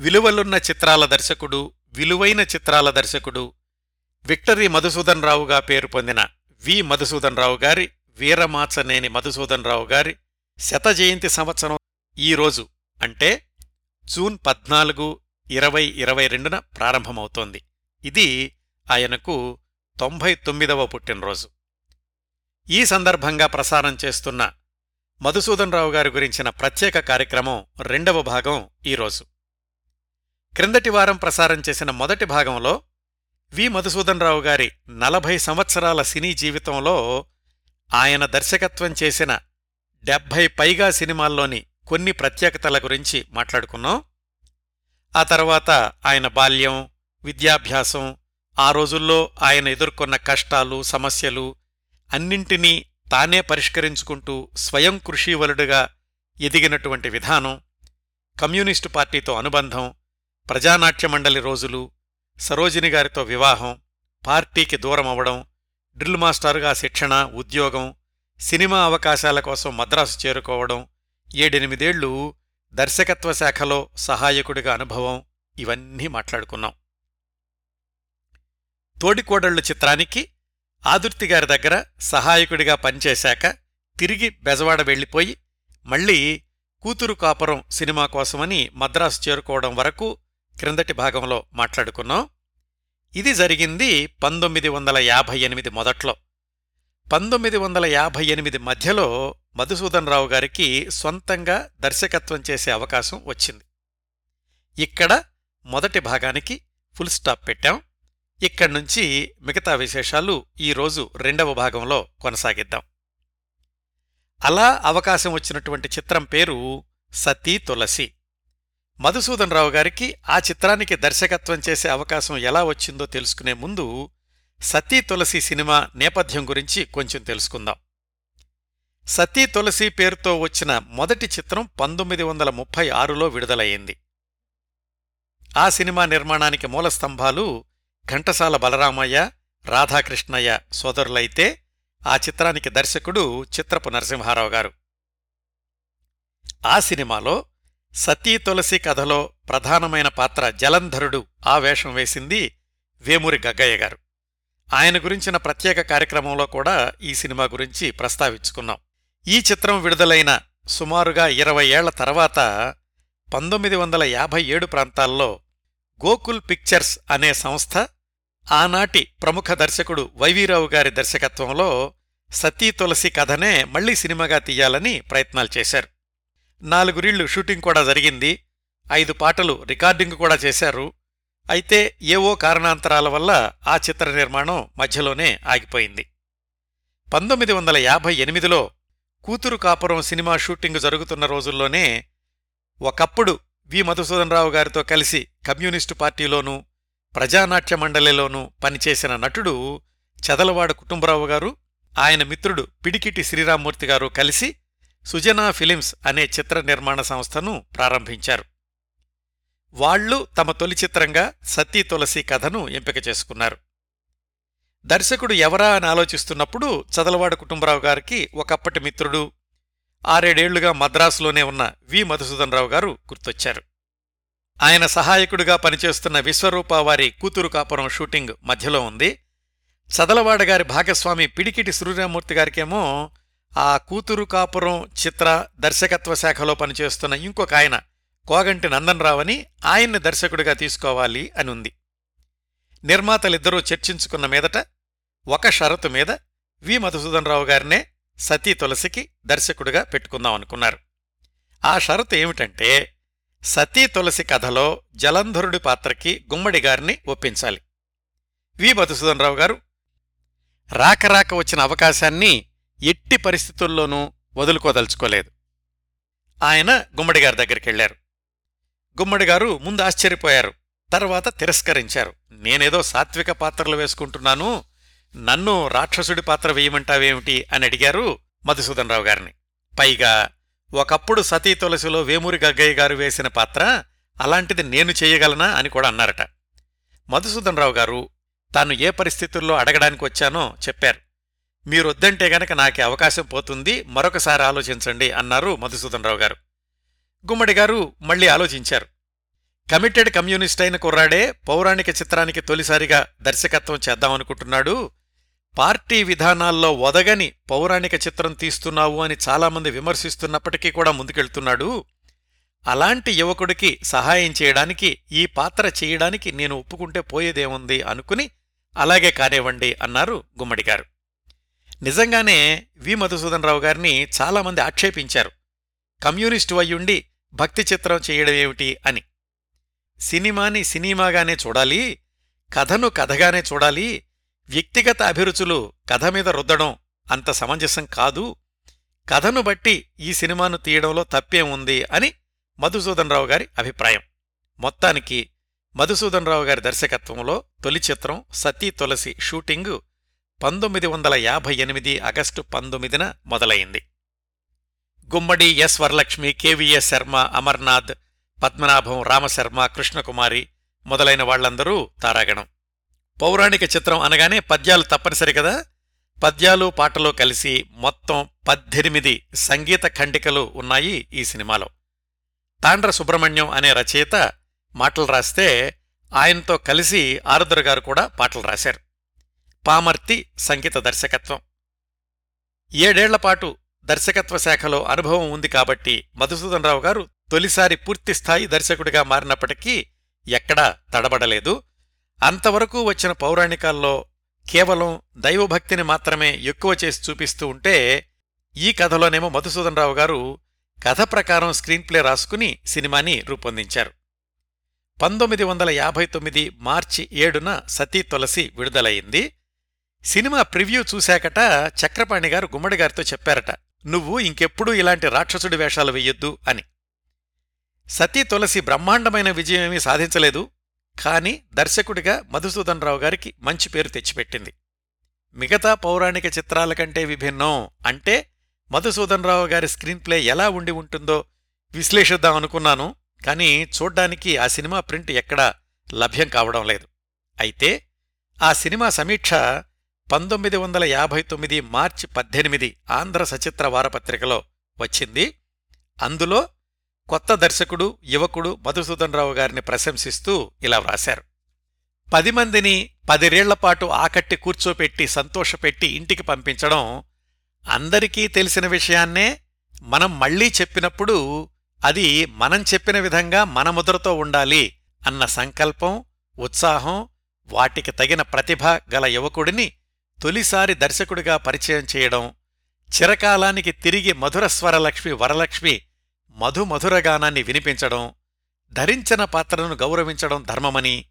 విలువలున్న చిత్రాల దర్శకుడు విలువైన చిత్రాల దర్శకుడు విక్టరీ మధుసూదన్ రావుగా పేరు పొందిన వి మధుసూదన్ రావు గారి వీరమాచనేని మధుసూదన్ రావు గారి శత జయంతి సంవత్సరం ఈ రోజు అంటే జూన్ పద్నాలుగు ఇరవై ఇరవై రెండున ప్రారంభమవుతోంది. ఇది ఆయనకు తొంభై తొమ్మిదవ పుట్టినరోజు. ఈ సందర్భంగా ప్రసారం చేస్తున్న మధుసూదన్ రావు గారి గురించిన ప్రత్యేక కార్యక్రమం రెండవ భాగం ఈరోజు క్రిందటి వారం ప్రసారం చేసిన మొదటి భాగంలో వి. మధుసూదన్ రావు గారి నలభై సంవత్సరాల సినీ జీవితంలో ఆయన దర్శకత్వం చేసిన డెబ్భై పైగా సినిమాల్లోని కొన్ని ప్రత్యేకతల గురించి మాట్లాడుకున్నాం. ఆ తర్వాత ఆయన బాల్యం విద్యాభ్యాసం ఆ రోజుల్లో ఆయన ఎదుర్కొన్న కష్టాలు సమస్యలు అన్నింటినీ తానే పరిష్కరించుకుంటూ స్వయం కృషివలుడుగా ఎదిగినటువంటి విధానం కమ్యూనిస్టు పార్టీతో అనుబంధం ప్రజానాట్య మండలి రోజులు సరోజిని గారితో వివాహం పార్టీకి దూరమవడం డ్రిల్ మాస్టరుగా శిక్షణ ఉద్యోగం సినిమా అవకాశాల కోసం మద్రాసు చేరుకోవడం ఏడెనిమిదేళ్ళు దర్శకత్వ శాఖలో సహాయకుడిగా అనుభవం ఇవన్నీ మాట్లాడుకున్నాం. తోడికోడళ్ళు చిత్రానికి ఆదుర్తిగారి దగ్గర సహాయకుడిగా పనిచేశాక తిరిగి బెజవాడ వెళ్ళిపోయి మళ్ళీ కూతురు కాపురం సినిమా కోసమని మద్రాసు చేరుకోవడం వరకు క్రిందటి భాగంలో మాట్లాడుకున్నాం. ఇది జరిగింది పంతొమ్మిది వందల యాభై ఎనిమిది మొదట్లో. పంతొమ్మిది వందల యాభై ఎనిమిది మధ్యలో మధుసూదన్ రావు గారికి సొంతంగా దర్శకత్వం చేసే అవకాశం వచ్చింది. ఇక్కడ మొదటి భాగానికి ఫుల్ స్టాప్ పెట్టాం. ఇక్కడ్నుంచి మిగతా విశేషాలు ఈరోజు రెండవ భాగంలో కొనసాగిద్దాం. అలా అవకాశం వచ్చినటువంటి చిత్రం పేరు సతీ తులసి. మధుసూదన్ రావు గారికి ఆ చిత్రానికి దర్శకత్వం చేసే అవకాశం ఎలా వచ్చిందో తెలుసుకునే ముందు సతీ తులసి సినిమా నేపథ్యం గురించి కొంచెం తెలుసుకుందాం. సతీ తులసి పేరుతో వచ్చిన మొదటి చిత్రం పంతొమ్మిది వందల ముప్పై ఆరులో విడుదలయ్యింది. ఆ సినిమా నిర్మాణానికి మూలస్తంభాలు ఘంటసాల బలరామయ్య రాధాకృష్ణయ్య సోదరులైతే ఆ చిత్రానికి దర్శకుడు చిత్రపు నరసింహారావు గారు. ఆ సినిమాలో సతీ తులసి కథలో ప్రధానమైన పాత్ర జలంధరుడు ఆ వేషం వేసింది వేమూరి గగ్గయ్య గారు. ఆయన గురించిన ప్రత్యేక కార్యక్రమంలో కూడా ఈ సినిమా గురించి ప్రస్తావించుకున్నాం. ఈ చిత్రం విడుదలైన సుమారుగా ఇరవై ఏళ్ళ తర్వాత పంతొమ్మిది వందల యాభై ఏడు ప్రాంతాల్లో గోకుల్ పిక్చర్స్ అనే సంస్థ ఆనాటి ప్రముఖ దర్శకుడు వైవీరావు గారి దర్శకత్వంలో సతీ తులసి కథనే మళ్ళీ సినిమాగా తీయాలని ప్రయత్నాలు చేశారు. నాలుగురీళ్ళు షూటింగ్ కూడా జరిగింది. ఐదు పాటలు రికార్డింగ్ కూడా చేశారు. అయితే ఏవో కారణాంతరాల వల్ల ఆ చిత్ర నిర్మాణం మధ్యలోనే ఆగిపోయింది. పంతొమ్మిది వందల యాభై ఎనిమిదిలో కూతురు కాపురం సినిమా షూటింగ్ జరుగుతున్న రోజుల్లోనే ఒకప్పుడు వి మధుసూదనరావు గారితో కలిసి కమ్యూనిస్టు పార్టీలోనూ ప్రజానాట్య మండలిలోనూ పనిచేసిన నటుడు చదలవాడ కుటుంబరావు గారు ఆయన మిత్రుడు పిడికిటి శ్రీరామ్మూర్తి గారు కలిసి సుజనా ఫిలిమ్స్ అనే చిత్ర నిర్మాణ సంస్థను ప్రారంభించారు. వాళ్ళు తమ తొలి చిత్రంగా సతీ తులసి కథను ఎంపిక చేసుకున్నారు. దర్శకుడు ఎవరా అని ఆలోచిస్తున్నప్పుడు చదలవాడ కుటుంబరావు గారికి ఒకప్పటి మిత్రుడు ఆరేడేళ్ళుగా మద్రాసులోనే ఉన్న వి మధుసూదనరావు గారు గుర్తొచ్చారు. ఆయన సహాయకుడిగా పనిచేస్తున్న విశ్వరూప వారి కూతురు కాపురం షూటింగ్ మధ్యలో ఉంది. చదలవాడ గారి భాగస్వామి పిడికిటి శ్రీరామూర్తి గారికేమో ఆ కూతురు కాపురం చిత్ర దర్శకత్వ శాఖలో పనిచేస్తున్న ఇంకొక ఆయన కోగంటి నందనరావని ఆయన్ని దర్శకుడిగా తీసుకోవాలి అని ఉంది నిర్మాతలిద్దరూ చర్చించుకున్న మీదట ఒక షరతు మీద వి. మధుసూదనరావు గారినే సతీ తులసికి దర్శకుడిగా పెట్టుకుందాం అనుకున్నారు. ఆ షరతు ఏమిటంటే సతీ తులసి కథలో జలంధరుడి పాత్రకి గుమ్మడి గారిని ఒప్పించాలి. వి. మధుసూదనరావు గారు రాకరాక వచ్చిన అవకాశాన్ని ఎట్టి పరిస్థితుల్లోనూ వదులుకోదలుచుకోలేదు. ఆయన గుమ్మడి గారి దగ్గరికెళ్ళారు గుమ్మడి గారు ముందు ఆశ్చర్యపోయారు తర్వాత తిరస్కరించారు. నేనేదో సాత్విక పాత్రలు వేసుకుంటున్నాను నన్ను రాక్షసుడి పాత్ర వేయమంటావేమిటి అని అడిగారు మధుసూదనరావు గారిని. పైగా ఒకప్పుడు సతీ తులసిలో వేమూరి గగ్గయ్య గారు వేసిన పాత్ర అలాంటిది నేను చేయగలనా అని కూడా అన్నారట. మధుసూదనరావు గారు తాను ఏ పరిస్థితుల్లో అడగడానికి వచ్చానో చెప్పారు. మీరొద్దంటే గనక నాకే అవకాశం పోతుంది మరొకసారి ఆలోచించండి అన్నారు మధుసూదనరావు గారు. గుమ్మడి గారు మళ్ళీ ఆలోచించారు. కమిటెడ్ కమ్యూనిస్ట్ అయిన కుర్రాడే పౌరాణిక చిత్రానికి తొలిసారిగా దర్శకత్వం చేద్దామనుకుంటున్నాడు. పార్టీ విధానాల్లో ఒదగని పౌరాణిక చిత్రం తీస్తున్నావు అని చాలామంది విమర్శిస్తున్నప్పటికీ కూడా ముందుకెళ్తున్నాడు. అలాంటి యువకుడికి సహాయం చేయడానికి ఈ పాత్ర చేయడానికి నేను ఒప్పుకుంటే పోయేదేముంది అనుకుని అలాగే కానివ్వండి అన్నారు గుమ్మడిగారు నిజంగానే వి మధుసూదన్ రావు గారిని చాలామంది ఆక్షేపించారు. కమ్యూనిస్టు అయ్యుండి భక్తి చిత్రం చేయడమేమిటి అని. సినిమాని సినిమాగానే చూడాలి కథను కథగానే చూడాలి వ్యక్తిగత అభిరుచులు కథ మీద రుద్దడం అంత సమంజసం కాదు కథను బట్టి ఈ సినిమాను తీయడంలో తప్పేం ఉంది అని మధుసూదన్ రావు గారి అభిప్రాయం. మొత్తానికి మధుసూదన్ రావు గారి దర్శకత్వంలో తొలి చిత్రం సతీ తులసి షూటింగు పంతొమ్మిది వందల యాభై ఎనిమిది ఆగస్టు పంతొమ్మిదిన మొదలైంది. గుమ్మడి ఎస్ వరలక్ష్మి కెవిఎస్ శర్మ అమర్నాథ్ పద్మనాభం రామశర్మ కృష్ణకుమారి మొదలైన వాళ్ళందరూ తారాగణం. పౌరాణిక చిత్రం అనగానే పద్యాలు తప్పనిసరి కదా. పద్యాలు పాటలు కలిసి మొత్తం పద్దెనిమిది సంగీత ఖండికలు ఉన్నాయి ఈ సినిమాలో. తాండ్ర సుబ్రహ్మణ్యం అనే రచయిత మాటలు రాస్తే ఆయనతో కలిసి ఆరుద్ర గారు కూడా పాటలు రాశారు. పామర్తి సంగీత దర్శకత్వం. ఏడేళ్ళపాటు దర్శకత్వ శాఖలో అనుభవం ఉంది కాబట్టి మధుసూదన్ రావు గారు తొలిసారి పూర్తిస్థాయి దర్శకుడిగా మారినప్పటికీ ఎక్కడా తడబడలేదు. అంతవరకు వచ్చిన పౌరాణికాల్లో కేవలం దైవభక్తిని మాత్రమే ఎక్కువ చేసి చూపిస్తూ ఉంటే ఈ కథలోనేమో మధుసూదన్ రావు గారు కథ ప్రకారం స్క్రీన్ప్లే రాసుకుని సినిమాని రూపొందించారు. పంతొమ్మిది వందల యాభై తొమ్మిది మార్చి ఏడున సతీ తులసి విడుదలయింది సినిమా ప్రివ్యూ చూశాకట చక్రపాణి గారు గుమ్మడి గారితో చెప్పారట నువ్వు ఇంకెప్పుడూ ఇలాంటి రాక్షసుడి వేషాలు వెయ్యొద్దు అని. సతీ తులసి బ్రహ్మాండమైన విజయమేమీ సాధించలేదు కాని దర్శకుడిగా మధుసూదన్ రావు గారికి మంచి పేరు తెచ్చిపెట్టింది. మిగతా పౌరాణిక చిత్రాల కంటే విభిన్నం అంటే మధుసూదన్ రావు గారి స్క్రీన్ ప్లే ఎలా ఉండి ఉంటుందో విశ్లేషిద్దాం అనుకున్నాను కానీ చూడ్డానికి ఆ సినిమా ప్రింట్ ఎక్కడా లభ్యం కావడం లేదు. అయితే ఆ సినిమా సమీక్ష పంతొమ్మిది వందల యాభై తొమ్మిది మార్చి పద్దెనిమిది ఆంధ్ర సచిత్ర వారపత్రికలో వచ్చింది. అందులో కొత్త దర్శకుడు యువకుడు మధుసూదన్ రావు గారిని ప్రశంసిస్తూ ఇలా వ్రాశారు. పది మందిని పదిరేళ్ళపాటు ఆకట్టి కూర్చోపెట్టి సంతోషపెట్టి ఇంటికి పంపించడం అందరికీ తెలిసిన విషయాన్నే మనం మళ్ళీ చెప్పినప్పుడు అది మనం చెప్పిన విధంగా మన ముద్రతో ఉండాలి అన్న సంకల్పం ఉత్సాహం వాటికి తగిన ప్రతిభ గల యువకుడిని తొలిసారి దర్శకుడిగా పరిచయం చేయడం చిరకాలానికి తిరిగి మధురస్వరలక్ష్మి వరలక్ష్మి మధుమధురగానాన్ని వినిపించడం ధరించిన పాత్రను గౌరవించడం ధర్మమని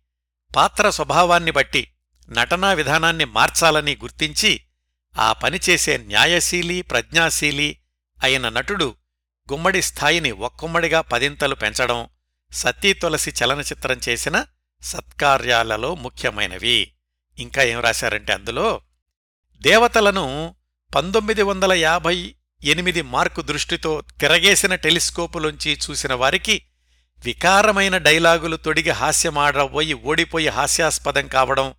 పాత్ర స్వభావాన్ని బట్టి నటనా విధానాన్ని మార్చాలని గుర్తించి ఆ పనిచేసే న్యాయశీలి ప్రజ్ఞాశీలి అయిన నటుడు గుమ్మడి స్థాయిని ఒక్కొమ్మడిగా పదింతలు పెంచడం సతీ తులసి చలనచిత్రం చేసిన సత్కార్యాలలో ముఖ్యమైనవి. ఇంకా ఏం రాశారంటే అందులో దేవతలను పంతొమ్మిది వందల యాభై ఎనిమిది మార్కు దృష్టితో తిరగేసిన టెలిస్కోపులోంచి చూసిన వారికి వికారమైన డైలాగులు తొడిగి హాస్యమాడబోయి ఓడిపోయి హాస్యాస్పదం కావడం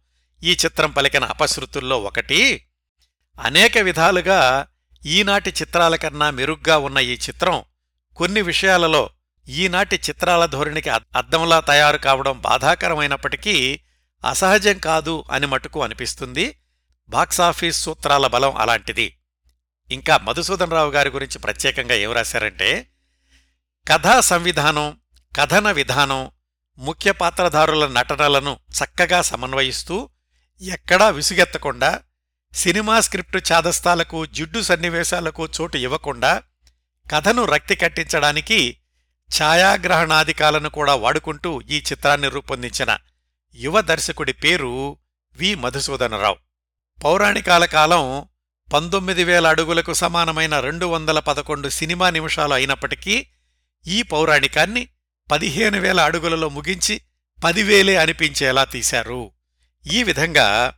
ఈ చిత్రం పలికిన అపశృతుల్లో ఒకటి. అనేక విధాలుగా ఈనాటి చిత్రాల కన్నా మెరుగ్గా ఉన్న ఈ చిత్రం కొన్ని విషయాలలో ఈనాటి చిత్రాల ధోరణికి అద్దంలా తయారు కావడం బాధాకరమైనప్పటికీ అసహజం కాదు అని మటుకు అనిపిస్తుంది. బాక్సాఫీస్ సూత్రాల బలం అలాంటిది. ఇంకా మధుసూదన్ రావు గారి గురించి ప్రత్యేకంగా ఏం రాశారంటే కథా సంవిధానం కథన విధానం ముఖ్య పాత్రధారుల నటనలను చక్కగా సమన్వయిస్తూ ఎక్కడా విసుగెత్తకుండా సినిమా స్క్రిప్టు చాదస్తాలకు జిడ్డు సన్నివేశాలకు చోటు ఇవ్వకుండా కథను రక్తి కట్టించడానికి ఛాయాగ్రహణాధికాలను కూడా వాడుకుంటూ ఈ చిత్రాన్ని రూపొందించిన యువ దర్శకుడి పేరు వి. మధుసూదనరావు. పౌరాణికాల కాలం పంతొమ్మిది వేల అడుగులకు సమానమైన రెండు వందల పదకొండు సినిమా నిమిషాలు అయినప్పటికీ ఈ పౌరాణికాన్ని పదిహేను వేల అడుగులలో ముగించి పదివేలే అనిపించేలా తీశారు. ఈ విధంగా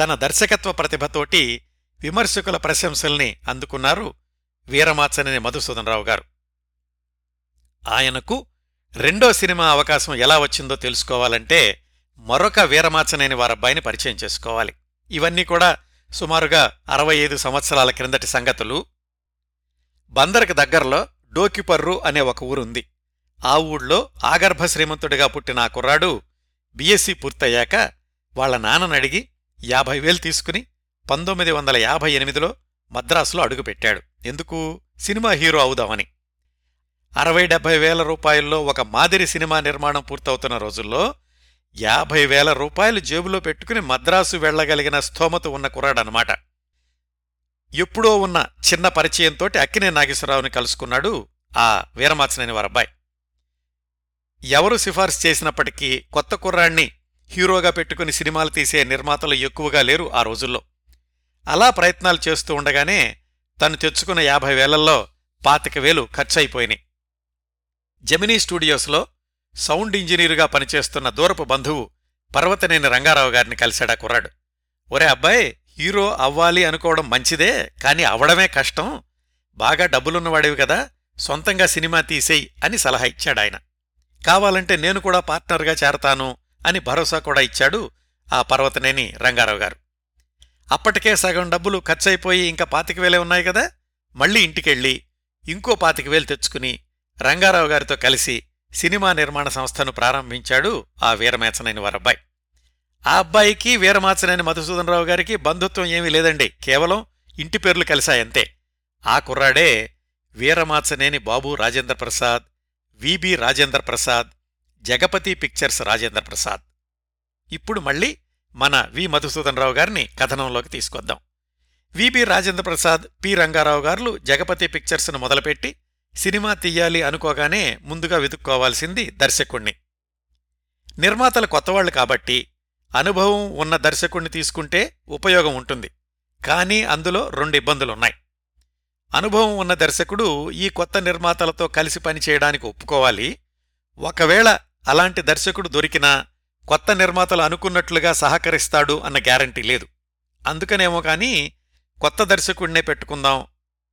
తన దర్శకత్వ ప్రతిభతోటి విమర్శకుల ప్రశంసల్ని అందుకున్నారు వీరమాచనేని మధుసూదనరావు గారు. ఆయనకు రెండో సినిమా అవకాశం ఎలా వచ్చిందో తెలుసుకోవాలంటే మరొక వీరమాచనేని వారబ్బాయిని పరిచయం చేసుకోవాలి. ఇవన్నీ కూడా సుమారుగా అరవై ఐదు సంవత్సరాల క్రిందటి సంగతులు. బందర్కి దగ్గరలో డోకిపర్రు అనే ఒక ఊరుంది. ఆ ఊళ్ళో ఆగర్భ శ్రీమంతుడిగా పుట్టిన ఆ కుర్రాడు బీఎస్సీ పూర్తయ్యాక వాళ్ళ నాన్ననడిగి యాభై వేలు తీసుకుని పంతొమ్మిది వందల యాభై ఎనిమిదిలో మద్రాసులో అడుగుపెట్టాడు. ఎందుకు? సినిమా హీరో అవుదామని. అరవై డెబ్బై వేల రూపాయల్లో ఒక మాదిరి సినిమా నిర్మాణం పూర్తవుతున్న రోజుల్లో యాభై వేల రూపాయలు జేబులో పెట్టుకుని మద్రాసు వెళ్ళగలిగిన స్థోమత ఉన్న కుర్రాడనమాట. ఎప్పుడో ఉన్న చిన్న పరిచయంతోటి అక్కినే నాగేశ్వరరావుని కలుసుకున్నాడు ఆ వీరమాచనేని వారబ్బాయి. ఎవరు సిఫార్సు చేసినప్పటికీ కొత్త కుర్రాణ్ణి హీరోగా పెట్టుకుని సినిమాలు తీసే నిర్మాతలు ఎక్కువగా లేరు ఆ రోజుల్లో. అలా ప్రయత్నాలు చేస్తూ ఉండగానే తను తెచ్చుకున్న యాభై వేలల్లో పాతిక వేలు ఖర్చయిపోయినాయి. జెమినీ స్టూడియోస్లో సౌండ్ ఇంజనీరుగా పనిచేస్తున్న దూరపు బంధువు పర్వతనేని రంగారావు గారిని కలిశాడా కుర్రాడు. ఒరే అబ్బాయి హీరో అవ్వాలి అనుకోవడం మంచిదే కాని అవడమే కష్టం. బాగా డబ్బులున్నవాడివి కదా సొంతంగా సినిమా తీసేయి అని సలహా ఇచ్చాడాయన కావాలంటే నేను కూడా పార్ట్నర్గా చేరతాను అని భరోసా కూడా ఇచ్చాడు ఆ పర్వతనేని రంగారావు గారు. అప్పటికే సగం డబ్బులు ఖర్చయిపోయి ఇంకా పాతిక వేలే ఉన్నాయి కదా మళ్ళీ ఇంటికెళ్ళి ఇంకో పాతిక వేలు తెచ్చుకుని రంగారావు గారితో కలిసి సినిమా నిర్మాణ సంస్థను ప్రారంభించాడు ఆ వీరమేచనైన వారబ్బాయి. ఆ అబ్బాయికి వీరమాచనేని మధుసూదనరావు గారికి బంధుత్వం ఏమీ లేదండి. కేవలం ఇంటి పేర్లు కలిశాయంతే. ఆ కుర్రాడే వీరమాచనేని బాబు రాజేంద్ర ప్రసాద్ విబి రాజేంద్ర ప్రసాద్ జగపతి పిక్చర్స్ రాజేంద్ర ప్రసాద్. ఇప్పుడు మళ్ళీ మన వి మధుసూదనరావు గారిని కథనంలోకి తీసుకొద్దాం. విబి రాజేంద్ర ప్రసాద్ పి రంగారావు గారు జగపతి పిక్చర్స్ను మొదలుపెట్టి సినిమా తీయాలి అనుకోగానే ముందుగా వెతుక్కోవాల్సింది దర్శకుణ్ణి. నిర్మాతలు కొత్తవాళ్ళు కాబట్టి అనుభవం ఉన్న దర్శకుణ్ణి తీసుకుంటే ఉపయోగం ఉంటుంది. కానీ అందులో రెండు ఇబ్బందులున్నాయి. అనుభవం ఉన్న దర్శకుడు ఈ కొత్త నిర్మాతలతో కలిసి పనిచేయడానికి ఒప్పుకోవాలి. ఒకవేళ అలాంటి దర్శకుడు దొరికినా కొత్త నిర్మాతలు అనుకున్నట్లుగా సహకరిస్తాడు అన్న గ్యారంటీ లేదు. అందుకనేమో కానీ కొత్త దర్శకుడినే పెట్టుకుందాం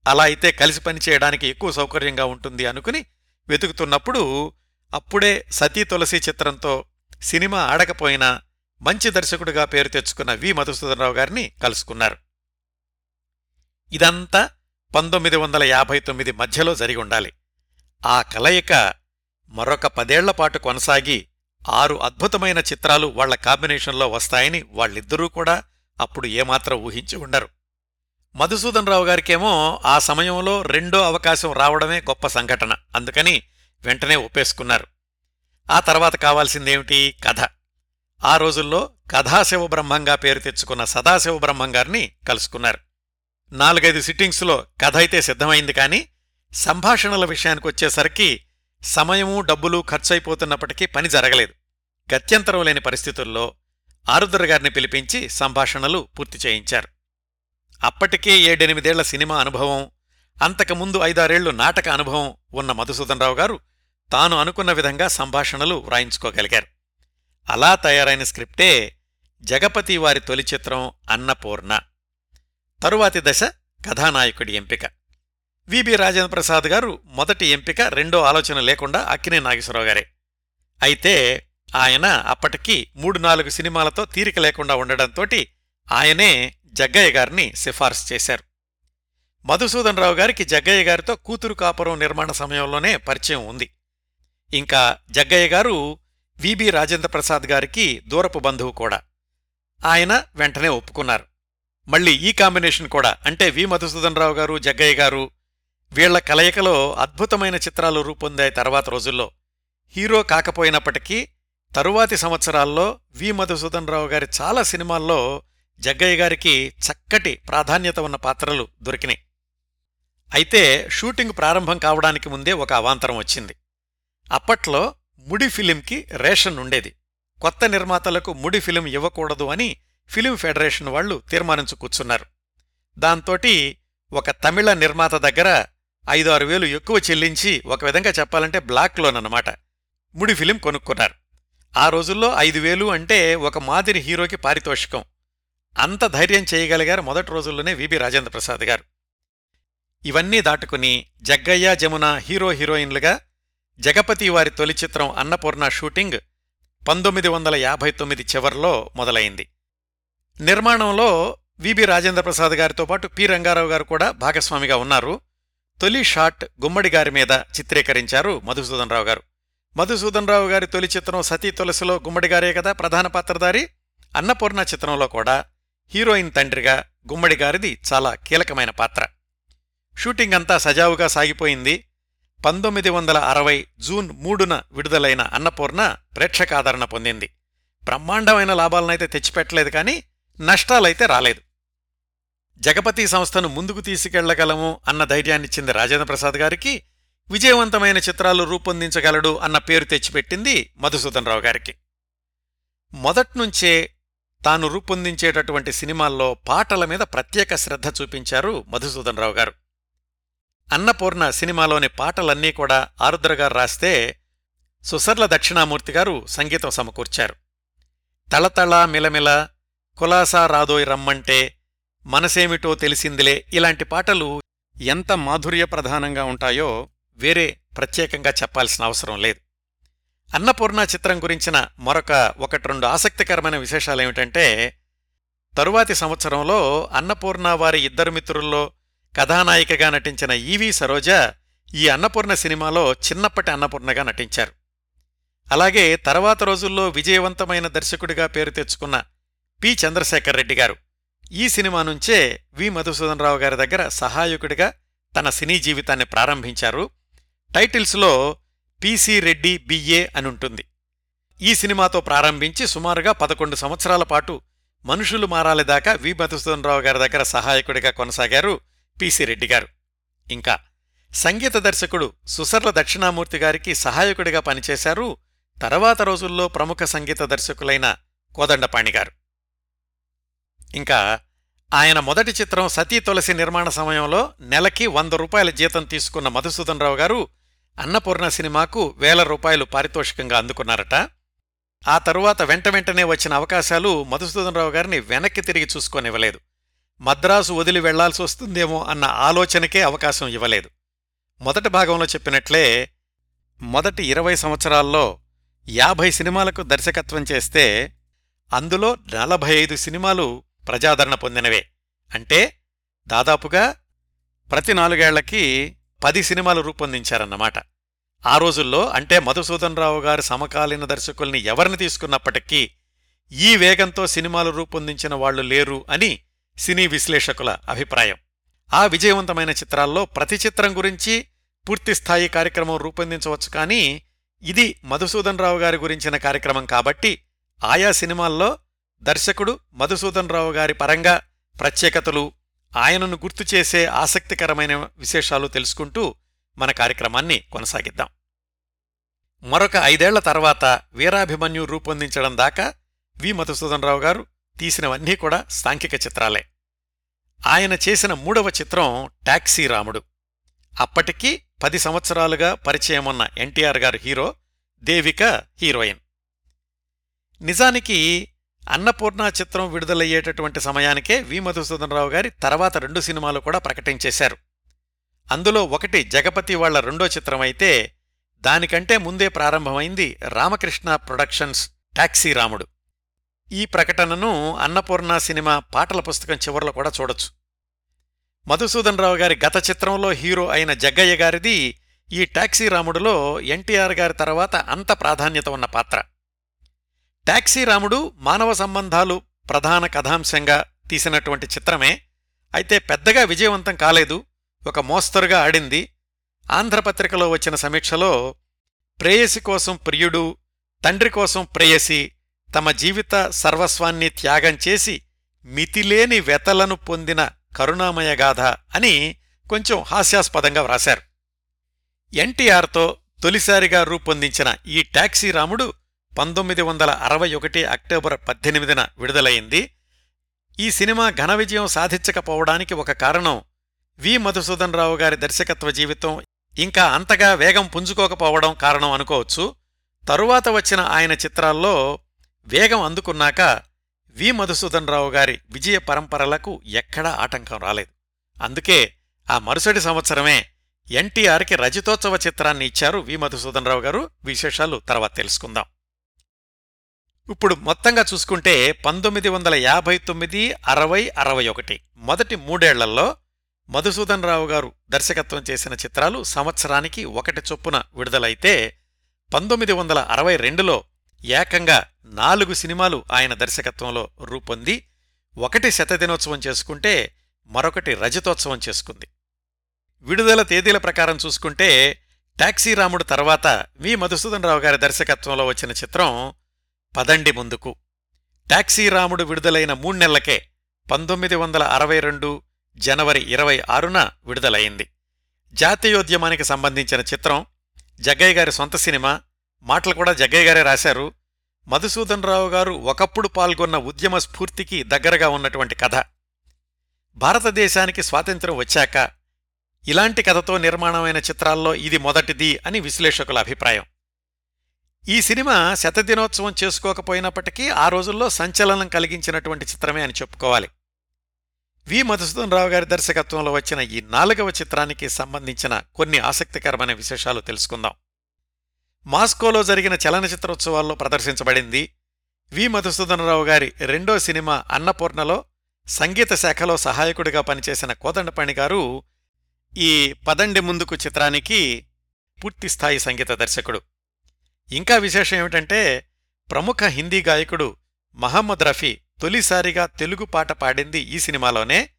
అలా అయితే కలిసి పనిచేయడానికి ఎక్కువ సౌకర్యంగా ఉంటుంది అనుకుని వెతుకుతున్నప్పుడు అప్పుడే సతీ తులసి చిత్రంతో సినిమా ఆడకపోయినా మంచి దర్శకుడిగా పేరు తెచ్చుకున్న వి. మధుసూదనరావు గారిని కలుసుకున్నారు. ఇదంతా పంతొమ్మిది వందల యాభై తొమ్మిది మధ్యలో జరిగి ఉండాలి. ఆ కలయిక మరొక పదేళ్ళపాటు కొనసాగి ఆరు అద్భుతమైన చిత్రాలు వాళ్ళ కాంబినేషన్లో వస్తాయని వాళ్ళిద్దరూ కూడా అప్పుడు ఏమాత్రం ఊహించి ఉండరు. మధుసూదన్ రావు గారికేమో ఆ సమయంలో రెండో అవకాశం రావడమే గొప్ప సంఘటన. అందుకని వెంటనే ఒప్పేసుకున్నారు. ఆ తర్వాత కావాల్సిందేమిటి? కథ. ఆ రోజుల్లో కథాశివ బ్రహ్మంగా పేరు తెచ్చుకున్న సదాశివ బ్రహ్మం గారిని కలుసుకున్నారు. నాలుగైదు సిట్టింగ్స్లో కథ అయితే సిద్ధమైంది కాని సంభాషణల విషయానికొచ్చేసరికి సమయమూ డబ్బులు ఖర్చయిపోతున్నప్పటికీ పని జరగలేదు. గత్యంతరం లేని పరిస్థితుల్లో ఆరుద్ర గారిని పిలిపించి సంభాషణలు పూర్తి చేయించారు. అప్పటికే ఏడెనిమిదేళ్ళ సినిమా అనుభవం అంతకుముందు ఐదారేళ్ళు నాటక అనుభవం ఉన్న మధుసూదనరావు గారు తాను అనుకున్న విధంగా సంభాషణలు వ్రాయించుకోగలిగారు. అలా తయారైన స్క్రిప్టే జగపతి వారి తొలి చిత్రం అన్నపూర్ణ. తరువాతి దశ కథానాయకుడి ఎంపిక. విబి రాజేంద్ర ప్రసాద్ గారు మొదటి ఎంపిక రెండో ఆలోచన లేకుండా అక్కినే నాగేశ్వరరావు గారే. అయితే ఆయన అప్పటికి మూడు నాలుగు సినిమాలతో తీరిక లేకుండా ఉండడంతోటి ఆయనే జగ్గయ్య గారిని సిఫార్సు చేశారు. మధుసూదన్ రావు గారికి జగ్గయ్య గారితో కూతురు కాపురం నిర్మాణ సమయంలోనే పరిచయం ఉంది. ఇంకా జగ్గయ్య గారు విబి రాజేంద్ర ప్రసాద్ గారికి దూరపు బంధువు కూడా. ఆయన వెంటనే ఒప్పుకున్నారు. మళ్ళీ ఈ కాంబినేషన్ కూడా అంటే వి మధుసూదన్ రావు గారు జగ్గయ్య గారు వీళ్ళ కలయికలో అద్భుతమైన చిత్రాలు రూపొందాయి తర్వాత రోజుల్లో. హీరో కాకపోయినప్పటికీ తరువాతి సంవత్సరాల్లో వి మధుసూదన్ రావు గారి చాలా సినిమాల్లో జగ్గయ్య గారికి చక్కటి ప్రాధాన్యత ఉన్న పాత్రలు దొరికినాయి. అయితే షూటింగ్ ప్రారంభం కావడానికి ముందే ఒక అవాంతరం వచ్చింది. అప్పట్లో ముడి ఫిలింకి రేషన్ ఉండేది. కొత్త నిర్మాతలకు ముడి ఫిలిం ఇవ్వకూడదు అని ఫిలిం ఫెడరేషన్ వాళ్ళు తీర్మానించు కూర్చున్నారు. దాంతోటి ఒక తమిళ నిర్మాత దగ్గర ఐదు ఆరు వేలు ఎక్కువ చెల్లించి ఒక విధంగా చెప్పాలంటే బ్లాక్లోనన్నమాట ముడి ఫిలిం కొనుక్కున్నారు. ఆ రోజుల్లో ఐదు వేలు అంటే ఒక మాదిరి హీరోకి పారితోషికం. అంత ధైర్యం చేయగలిగారు మొదటి రోజుల్లోనే విబి రాజేంద్ర ప్రసాద్ గారు. ఇవన్నీ దాటుకుని జగ్గయ్య జమున హీరో హీరోయిన్లుగా జగపతి వారి తొలి చిత్రం అన్నపూర్ణ షూటింగ్ పంతొమ్మిది వందల యాభై తొమ్మిది చివర్లో మొదలైంది. నిర్మాణంలో విబి రాజేంద్ర ప్రసాద్ గారితో పాటు పి రంగారావు గారు కూడా భాగస్వామిగా ఉన్నారు. తొలి షాట్ గుమ్మడి గారి మీద చిత్రీకరించారు మధుసూదన్ రావు గారు. మధుసూదన్ రావు గారి తొలి చిత్రం సతీ తులసిలో గుమ్మడి గారే కదా ప్రధాన పాత్రధారి. అన్నపూర్ణ చిత్రంలో కూడా హీరోయిన్ తండ్రిగా గుమ్మడి గారిది చాలా కీలకమైన పాత్ర. షూటింగ్ అంతా సజావుగా సాగిపోయింది. పంతొమ్మిది వందల అరవై జూన్ మూడున విడుదలైన అన్నపూర్ణ ప్రేక్షకాదరణ పొందింది. బ్రహ్మాండమైన లాభాలనైతే తెచ్చిపెట్టలేదు కానీ నష్టాలైతే రాలేదు. జగపతి సంస్థను ముందుకు తీసుకెళ్ళగలము అన్న ధైర్యాన్నిచ్చింది రాజేంద్ర ప్రసాద్ గారికి విజయవంతమైన చిత్రాలు రూపొందించగలడు అన్న పేరు తెచ్చిపెట్టింది మధుసూదన్ రావు గారికి. మొదట్నుంచే తాను రూపొందించేటటువంటి సినిమాల్లో పాటల మీద ప్రత్యేక శ్రద్ధ చూపించారు మధుసూదన్ రావు గారు. అన్నపూర్ణ సినిమాలోని పాటలన్నీ కూడా ఆరుద్రగారు రాస్తే సుసర్ల దక్షిణామూర్తి గారు సంగీతం సమకూర్చారు. తళతళ మిలమిల కులాసా రాదోయ్ రమ్మంటే మనసేమిటో తెలిసిందిలే ఇలాంటి పాటలు ఎంత మాధుర్య ప్రధానంగా ఉంటాయో వేరే ప్రత్యేకంగా చెప్పాల్సిన అవసరం లేదు. అన్నపూర్ణ చిత్రం గురించిన మరొక ఒకటి రెండు ఆసక్తికరమైన విశేషాలేమిటంటే తరువాతి సంవత్సరంలో అన్నపూర్ణ వారి ఇద్దరు మిత్రుల్లో కథానాయికగా నటించిన ఈవి సరోజ ఈ అన్నపూర్ణ సినిమాలో చిన్నప్పటి అన్నపూర్ణగా నటించారు. అలాగే తర్వాత రోజుల్లో విజయవంతమైన దర్శకుడిగా పేరు తెచ్చుకున్న పి. చంద్రశేఖర్ రెడ్డి గారు ఈ సినిమా నుంచే వి. మధుసూదన్ రావు గారి దగ్గర సహాయకుడిగా తన సినీ జీవితాన్ని ప్రారంభించారు. టైటిల్స్లో పిసి రెడ్డి బిఏ అని ఉంటుంది ఈ సినిమాతో ప్రారంభించి సుమారుగా పదకొండు సంవత్సరాల పాటు మనుషులు మారాలి దాకా వి. మధుసూదన్రావు గారి దగ్గర సహాయకుడిగా కొనసాగారు పిసి రెడ్డి గారు. ఇంకా సంగీత దర్శకుడు సుసర్ల దక్షిణామూర్తి గారికి సహాయకుడిగా పనిచేశారు తర్వాత రోజుల్లో ప్రముఖ సంగీత దర్శకులైన కోదండపాణి గారు. ఇంకా ఆయన మొదటి చిత్రం సతీ తులసి నిర్మాణ సమయంలో నెలకి వంద రూపాయల జీతం తీసుకున్న మధుసూదన్ రావు గారు అన్నపూర్ణ సినిమాకు వేల రూపాయలు పారితోషికంగా అందుకున్నారట. ఆ తరువాత వెంట వెంటనే వచ్చిన అవకాశాలు మధుసూదనరావు గారిని వెనక్కి తిరిగి చూసుకొనివ్వలేదు. మద్రాసు వదిలి వెళ్ళాల్సి వస్తుందేమో అన్న ఆలోచనకే అవకాశం ఇవ్వలేదు. మొదటి భాగంలో చెప్పినట్లే మొదటి ఇరవై సంవత్సరాల్లో యాభై సినిమాలకు దర్శకత్వం చేస్తే అందులో నలభై ఐదు సినిమాలు ప్రజాదరణ పొందినవే. అంటే దాదాపుగా ప్రతి నాలుగేళ్ళకి పది సినిమాలు రూపొందించారన్నమాట. ఆ రోజుల్లో అంటే మధుసూదన్ రావు గారి సమకాలీన దర్శకుల్ని ఎవరిని తీసుకున్నప్పటికీ ఈ వేగంతో సినిమాలు రూపొందించిన వాళ్ళు లేరు అని సినీ విశ్లేషకుల అభిప్రాయం. ఆ విజయవంతమైన చిత్రాల్లో ప్రతి చిత్రం గురించి పూర్తిస్థాయి కార్యక్రమం రూపొందించవచ్చు కానీ ఇది మధుసూదన్ రావు గారి గురించిన కార్యక్రమం కాబట్టి ఆయా సినిమాల్లో దర్శకుడు మధుసూదన్ రావు గారి పరంగా ప్రత్యేకతలు ఆయనను గుర్తు చేసే ఆసక్తికరమైన విశేషాలు తెలుసుకుంటూ కార్యక్రమాన్ని కొనసాగిద్దాం. మరొక ఐదేళ్ళ తర్వాత వీరాభిమన్యు రూపొందించడం దాకా వి. మధుసూదనరావు గారు తీసినవన్నీ కూడా సాంఘిక చిత్రాలే. ఆయన చేసిన మూడవ చిత్రం టాక్సీ రాముడు. అప్పటికీ పది సంవత్సరాలుగా పరిచయమున్న ఎన్టీఆర్ గారు హీరో దేవిక హీరోయిన్. నిజానికి అన్నపూర్ణ చిత్రం విడుదలయ్యేటటువంటి సమయానికే వి. మధుసూదనరావు గారి తర్వాత రెండు సినిమాలు కూడా ప్రకటించేశారు. అందులో ఒకటి జగపతి వాళ్ళ రెండో చిత్రమైతే దానికంటే ముందే ప్రారంభమైంది రామకృష్ణ ప్రొడక్షన్స్ టాక్సీ రాముడు. ఈ ప్రకటనను అన్నపూర్ణ సినిమా పాటల పుస్తకం చివరలో కూడా చూడొచ్చు. మధుసూదన్ రావు గారి గత చిత్రంలో హీరో అయిన జగ్గయ్య గారిది ఈ టాక్సీ రాముడులో ఎన్టీఆర్ గారి తర్వాత అంత ప్రాధాన్యత ఉన్న పాత్ర. టాక్సీ రాముడు మానవ సంబంధాలు ప్రధాన కథాంశంగా తీసినటువంటి చిత్రమే అయితే పెద్దగా విజయవంతం కాలేదు ఒక మోస్తరుగా ఆడింది. ఆంధ్రపత్రికలో వచ్చిన సమీక్షలో ప్రేయసి కోసం ప్రియుడు తండ్రి కోసం ప్రేయసి తమ జీవిత సర్వస్వాన్ని త్యాగం చేసి మితిలేని వెతలను పొందిన కరుణామయగాథ అని కొంచెం హాస్యాస్పదంగా వ్రాశారు. ఎన్టీఆర్తో తొలిసారిగా రూపొందించిన ఈ టాక్సీ రాముడు పంతొమ్మిది వందల అరవై ఒకటి అక్టోబర్ పద్దెనిమిదిన విడుదలైంది. ఈ సినిమా ఘన విజయం సాధించకపోవడానికి ఒక కారణం వి. మధుసూదన్ రావు గారి దర్శకత్వ జీవితం ఇంకా అంతగా వేగం పుంజుకోకపోవడం కారణం అనుకోవచ్చు. తరువాత వచ్చిన ఆయన చిత్రాల్లో వేగం అందుకున్నాక వి. మధుసూదన్ రావు గారి విజయ పరంపరలకు ఎక్కడా ఆటంకం రాలేదు. అందుకే ఆ మరుసటి సంవత్సరమే ఎన్టీఆర్కి రజతోత్సవ చిత్రాన్ని ఇచ్చారు వి. మధుసూదన్ రావు గారు. విశేషాలు తర్వాత తెలుసుకుందాం. ఇప్పుడు మొత్తంగా చూసుకుంటే పంతొమ్మిది వందల యాభై తొమ్మిది అరవై అరవై ఒకటి మొదటి మూడేళ్ళలో మధుసూదన్ రావు గారు దర్శకత్వం చేసిన చిత్రాలు సంవత్సరానికి ఒకటి చొప్పున విడుదలైతే పంతొమ్మిది వందల అరవై రెండులో ఏకంగా నాలుగు సినిమాలు ఆయన దర్శకత్వంలో రూపొంది ఒకటి శతదినోత్సవం చేసుకుంటే మరొకటి రజతోత్సవం చేసుకుంది. విడుదల తేదీల ప్రకారం చూసుకుంటే టాక్సీ రాముడు తర్వాత వి మధుసూదన్ రావు గారి దర్శకత్వంలో వచ్చిన చిత్రం పదండి ముందుకు. టాక్సీ రాముడు విడుదలైన మూణ్నెళ్ళకే పంతొమ్మిది వందల అరవై రెండు జనవరి ఇరవై ఆరున విడుదలయింది జాతీయోద్యమానికి సంబంధించిన చిత్రం జగ్గయ్య గారి సొంత సినిమా. మాటలు కూడా జగ్గయ్య గారే రాశారు. మధుసూదన్ రావు గారు ఒకప్పుడు పాల్గొన్న ఉద్యమ స్ఫూర్తికి దగ్గరగా ఉన్నటువంటి కథ. భారతదేశానికి స్వాతంత్ర్యం వచ్చాక ఇలాంటి కథతో నిర్మాణమైన చిత్రాల్లో ఇది మొదటిది అని విశ్లేషకుల అభిప్రాయం. ఈ సినిమా శతదినోత్సవం చేసుకోకపోయినప్పటికీ ఆ రోజుల్లో సంచలనం కలిగించినటువంటి చిత్రమే అని చెప్పుకోవాలి. వి. మధుసూదన్ రావు గారి దర్శకత్వంలో వచ్చిన ఈ నాలుగవ చిత్రానికి సంబంధించిన కొన్ని ఆసక్తికరమైన విశేషాలు తెలుసుకుందాం. మాస్కోలో జరిగిన చలనచిత్రోత్సవాల్లో ప్రదర్శించబడింది వి. మధుసూదనరావు గారి రెండో సినిమా అన్నపూర్ణలో సంగీత శాఖలో సహాయకుడిగా పనిచేసిన కోదండపాణి గారు ఈ పదండి ముందుకు చిత్రానికి పూర్తిస్థాయి సంగీత దర్శకుడు. ఇంకా విశేషం ఏమిటంటే ప్రముఖ హిందీ గాయకుడు మహమ్మద్ రఫీ తొలిసారిగా తెలుగు పాట పాడింది ఈ సినిమాలోనే.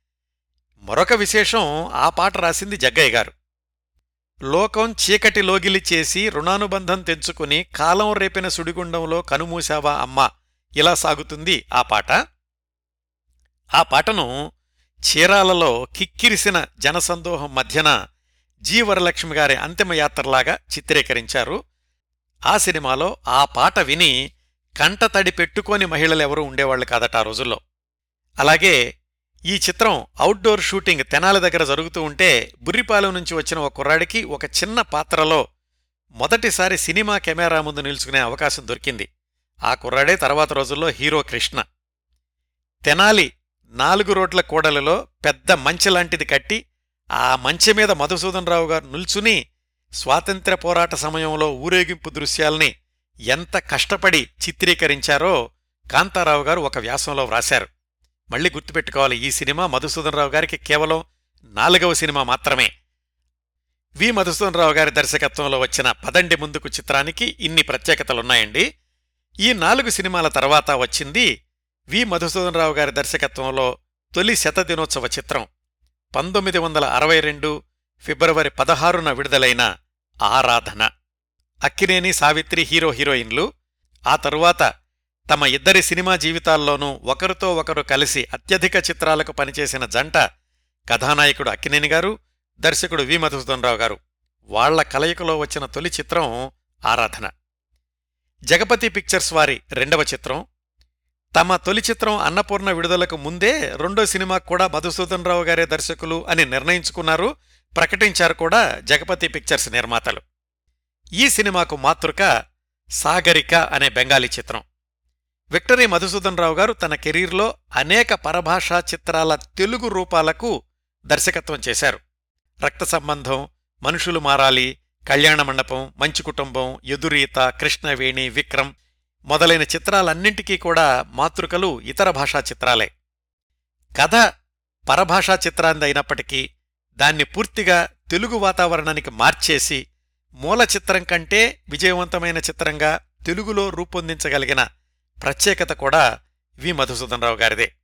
మరొక విశేషం ఆ పాట రాసింది జగ్గయ్య గారు. లోకం చీకటి లోగిలి చేసి రుణానుబంధం తెంచుకుని కాలం రేపిన సుడిగుండంలో కనుమూశావా అమ్మా ఇలా సాగుతుంది ఆ పాట. ఆ పాటను చీరాలలో కిక్కిరిసిన జనసందోహం మధ్యన జీవరలక్ష్మి గారి అంతిమయాత్రలాగా చిత్రీకరించారు. ఆ సినిమాలో ఆ పాట విని కంట తడి పెట్టుకోని మహిళలెవరూ ఉండేవాళ్ళు కాదట ఆ రోజుల్లో. అలాగే ఈ చిత్రం అవుట్డోర్ షూటింగ్ తెనాలి దగ్గర జరుగుతూ ఉంటే బుర్రిపాలెం నుంచి వచ్చిన ఒక కుర్రాడికి ఒక చిన్న పాత్రలో మొదటిసారి సినిమా కెమెరా ముందు నిలుచుకునే అవకాశం దొరికింది. ఆ కుర్రాడే తర్వాత రోజుల్లో హీరో కృష్ణ. తెనాలి నాలుగు రోడ్ల కూడలిలో పెద్ద మంచె లాంటిది కట్టి ఆ మంచె మీద మధుసూదన్ రావు గారు నిల్చుని స్వాతంత్ర్య పోరాట సమయంలో ఊరేగింపు దృశ్యాల్ని ఎంత కష్టపడి చిత్రీకరించారో కాంతారావు గారు ఒక వ్యాసంలో వ్రాశారు. మళ్ళీ గుర్తుపెట్టుకోవాలి ఈ సినిమా మధుసూదన్ రావు గారికి కేవలం నాలుగవ సినిమా మాత్రమే. వి మధుసూదన్ రావు గారి దర్శకత్వంలో వచ్చిన పదండి ముందుకు చిత్రానికి ఇన్ని ప్రత్యేకతలున్నాయండి. ఈ నాలుగు సినిమాల తర్వాత వచ్చింది వి మధుసూదన్ రావు గారి దర్శకత్వంలో తొలి శతదినోత్సవ చిత్రం. పంతొమ్మిది వందల అరవై రెండు ఫిబ్రవరి పదహారున విడుదలైన ఆరాధన. అక్కినేని సావిత్రి హీరో హీరోయిన్లు ఆ తరువాత తమ ఇద్దరి సినిమా జీవితాల్లోనూ ఒకరితో ఒకరు కలిసి అత్యధిక చిత్రాలకు పనిచేసిన జంట కథానాయకుడు అక్కినేని గారు దర్శకుడు వి. మధుసూదనరావు గారు. వాళ్ళ కలయికలో వచ్చిన తొలి చిత్రం ఆరాధన. జగపతి పిక్చర్స్ వారి రెండవ చిత్రం. తమ తొలి చిత్రం అన్నపూర్ణ విడుదలకు ముందే రెండో సినిమా కూడా మధుసూదనరావు గారే దర్శకులు అని నిర్ణయించుకున్నారు ప్రకటించారు కూడా జగపతి పిక్చర్స్ నిర్మాతలు. ఈ సినిమాకు మాతృక సాగరిక అనే బెంగాలీ చిత్రం. విక్టరీ మధుసూదన్ రావు గారు తన కెరీర్లో అనేక పరభాషా చిత్రాల తెలుగు రూపాలకు దర్శకత్వం చేశారు. రక్త సంబంధం మనుషులు మారాలి కళ్యాణ మండపం మంచి కుటుంబం ఎదురీత కృష్ణవేణి విక్రమ్ మొదలైన చిత్రాలన్నింటికీ కూడా మాతృకలు ఇతర భాషా చిత్రాలే. కథ పరభాషా చిత్రాంది అయినప్పటికీ దాన్ని పూర్తిగా తెలుగు వాతావరణానికి మార్చేసి మూల చిత్రం కంటే విజయవంతమైన చిత్రంగా తెలుగులో రూపొందించగలిగిన ప్రత్యేకత కూడా వి. మధుసూదనరావు గారిదే.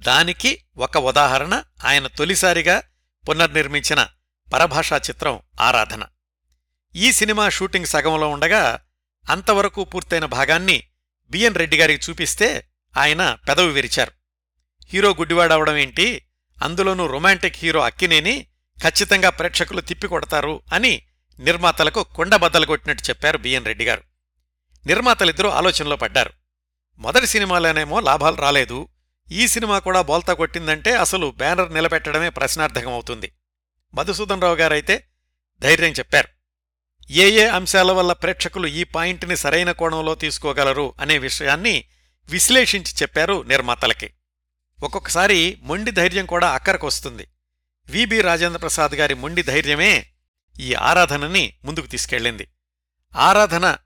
దానికి ఒక ఉదాహరణ ఆయన తొలిసారిగా పునర్నిర్మించిన పరభాషా చిత్రం ఆరాధన. ఈ సినిమా షూటింగ్ సగంలో ఉండగా అంతవరకు పూర్తయిన భాగాన్ని బిఎన్ రెడ్డి గారికి చూపిస్తే ఆయన పెదవి విరిచారు. హీరో గుడ్డివాడవడం ఏంటి? అందులోనూ రొమాంటిక్ హీరో అక్కినేని ఖచ్చితంగా ప్రేక్షకులు తిప్పికొడతారు అని నిర్మాతలకు కొండబద్దలు కొట్టినట్టు చెప్పారు బిఎన్ రెడ్డి గారు నిర్మాతలిద్దరూ ఆలోచనలో పడ్డారు. మొదటి సినిమాలోనేమో లాభాలు రాలేదు. ఈ సినిమా కూడా బోల్తా కొట్టిందంటే అసలు బ్యానర్ నిలబెట్టడమే ప్రశ్నార్థకమవుతుంది. మధుసూదన్ రావు గారైతే ధైర్యం చెప్పారు. ఏ ఏ అంశాల వల్ల ప్రేక్షకులు ఈ పాయింట్ని సరైన కోణంలో తీసుకోగలరు అనే విషయాన్ని విశ్లేషించి చెప్పారు నిర్మాతలకి. ఒక్కొక్కసారి మొండి ధైర్యం కూడా అక్కరకొస్తుంది విబి రాజేంద్ర ప్రసాద్ గారి మొండి ధైర్యమే ఈ ఆరాధనని ముందుకు తీసుకెళ్ళింది. ఆరాధన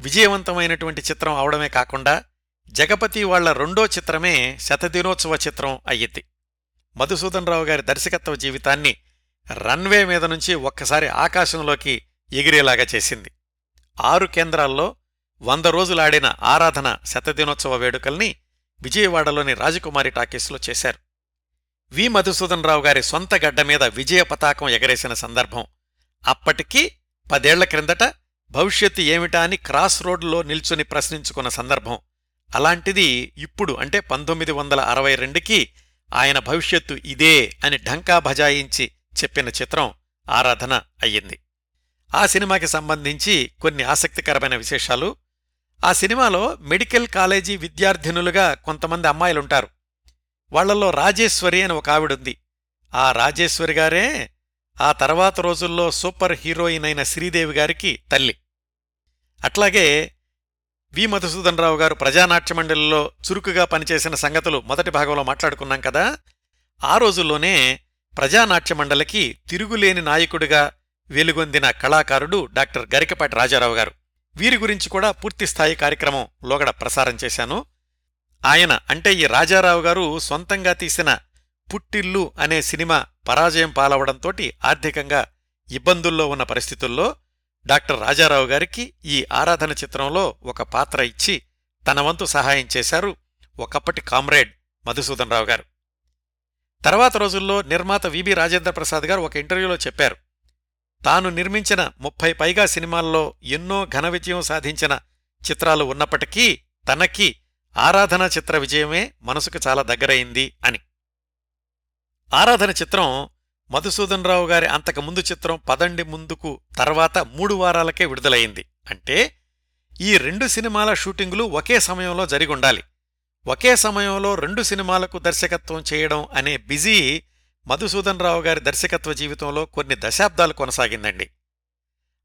విజయవంతమైనటువంటి చిత్రం అవడమే కాకుండా జగపతి వాళ్ళ రెండో చిత్రమే శతదినోత్సవ చిత్రం అయ్యింది మధుసూదన్ రావు గారి దర్శకత్వ జీవితాన్ని రన్వే మీద నుంచి ఒక్కసారి ఆకాశంలోకి ఎగిరేలాగా చేసింది. ఆరు కేంద్రాల్లో వంద రోజులాడిన ఆరాధన శతదినోత్సవ వేడుకల్ని విజయవాడలోని రాజకుమారి టాకీస్లో చేశారు. వి మధుసూదన్ రావు గారి సొంత గడ్డ మీద విజయ పతాకం ఎగరేసిన సందర్భం అప్పటికీ పదేళ్ళ క్రిందట భవిష్యత్తు ఏమిటా అని క్రాస్ రోడ్లో నిల్చుని ప్రశ్నించుకున్న సందర్భం. అలాంటిది ఇప్పుడు అంటే పంతొమ్మిది వందల అరవై రెండుకి ఆయన భవిష్యత్తు ఇదే అని ఢంకా భజాయించి చెప్పిన చిత్రం ఆరాధన అయ్యింది. ఆ సినిమాకి సంబంధించి కొన్ని ఆసక్తికరమైన విశేషాలు. ఆ సినిమాలో మెడికల్ కాలేజీ విద్యార్థినులుగా కొంతమంది అమ్మాయిలుంటారు. వాళ్ళలో రాజేశ్వరి అని ఒక ఆవిడుంది. ఆ రాజేశ్వరి గారే ఆ తర్వాత రోజుల్లో సూపర్ హీరోయిన్ అయిన శ్రీదేవి గారికి తల్లి. అట్లాగే వి. మధుసూదన్ రావు గారు ప్రజానాట్యమండలిలో చురుకుగా పనిచేసిన సంగతులు మొదటి భాగంలో మాట్లాడుకున్నాం కదా ఆ రోజుల్లోనే ప్రజానాట్యమండలికి తిరుగులేని నాయకుడిగా వెలుగొందిన కళాకారుడు డాక్టర్ గరికపాటి రాజారావు గారు. వీరి గురించి కూడా పూర్తిస్థాయి కార్యక్రమం లోగడ ప్రసారం చేశాను. ఆయన అంటే ఈ రాజారావు గారు సొంతంగా తీసిన పుట్టిల్లు అనే సినిమా పరాజయం పాలవడంతోటి ఆర్థికంగా ఇబ్బందుల్లో ఉన్న పరిస్థితుల్లో డాక్టర్ రాజారావు గారికి ఈ ఆరాధన చిత్రంలో ఒక పాత్ర ఇచ్చి తన వంతు సహాయం చేశారు ఒకప్పటి కామ్రేడ్ మధుసూదన్ రావు గారు. తర్వాత రోజుల్లో నిర్మాత విబి రాజేంద్ర ప్రసాద్ గారు ఒక ఇంటర్వ్యూలో చెప్పారు. తాను నిర్మించిన ముప్పై పైగా సినిమాల్లో ఎన్నో ఘన విజయం సాధించిన చిత్రాలు ఉన్నప్పటికీ తనకి ఆరాధన చిత్ర విజయమే మనసుకు చాలా దగ్గరైంది అని. ఆరాధన చిత్రం మధుసూదన్ రావు గారి అంతకుముందు చిత్రం పదండి ముందుకు తర్వాత మూడు వారాలకే విడుదలయింది అంటే ఈ రెండు సినిమాల షూటింగులు ఒకే సమయంలో జరిగుండాలి. ఒకే సమయంలో రెండు సినిమాలకు దర్శకత్వం చేయడం అనే బిజీ మధుసూదన్ రావు గారి దర్శకత్వ జీవితంలో కొన్ని దశాబ్దాలు కొనసాగిందండి.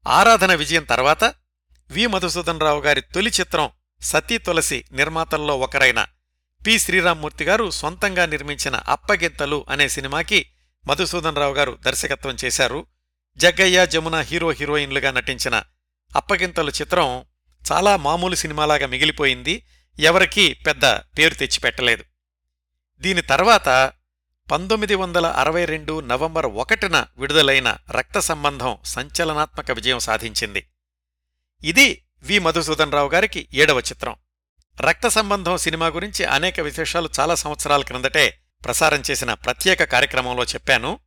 ఆరాధన విజయం తర్వాత వి మధుసూదన్ రావు గారి తొలి చిత్రం సతీ తులసి నిర్మాతల్లో ఒకరైన పి. శ్రీరామ్మూర్తి గారు సొంతంగా నిర్మించిన అప్పగింతలు అనే సినిమాకి మధుసూదన్ రావు గారు దర్శకత్వం చేశారు. జగ్గయ్య జమున హీరో హీరోయిన్లుగా నటించిన అప్పగింతలు చిత్రం చాలా మామూలు సినిమాలాగా మిగిలిపోయింది. ఎవరికీ పెద్ద పేరు తెచ్చిపెట్టలేదు. దీని తర్వాత పంతొమ్మిది వందల అరవై రెండు నవంబర్ ఒకటిన విడుదలైన రక్త సంబంధం సంచలనాత్మక విజయం సాధించింది. ఇది వి. మధుసూదన్ రావు గారికి ఏడవ చిత్రం. రక్త సంబంధం సినిమా గురించి అనేక విశేషాలు చాలా సంవత్సరాల క్రిందటే ప్రసారం చేసిన ప్రత్యేక కార్యక్రమంలో చెప్పాను.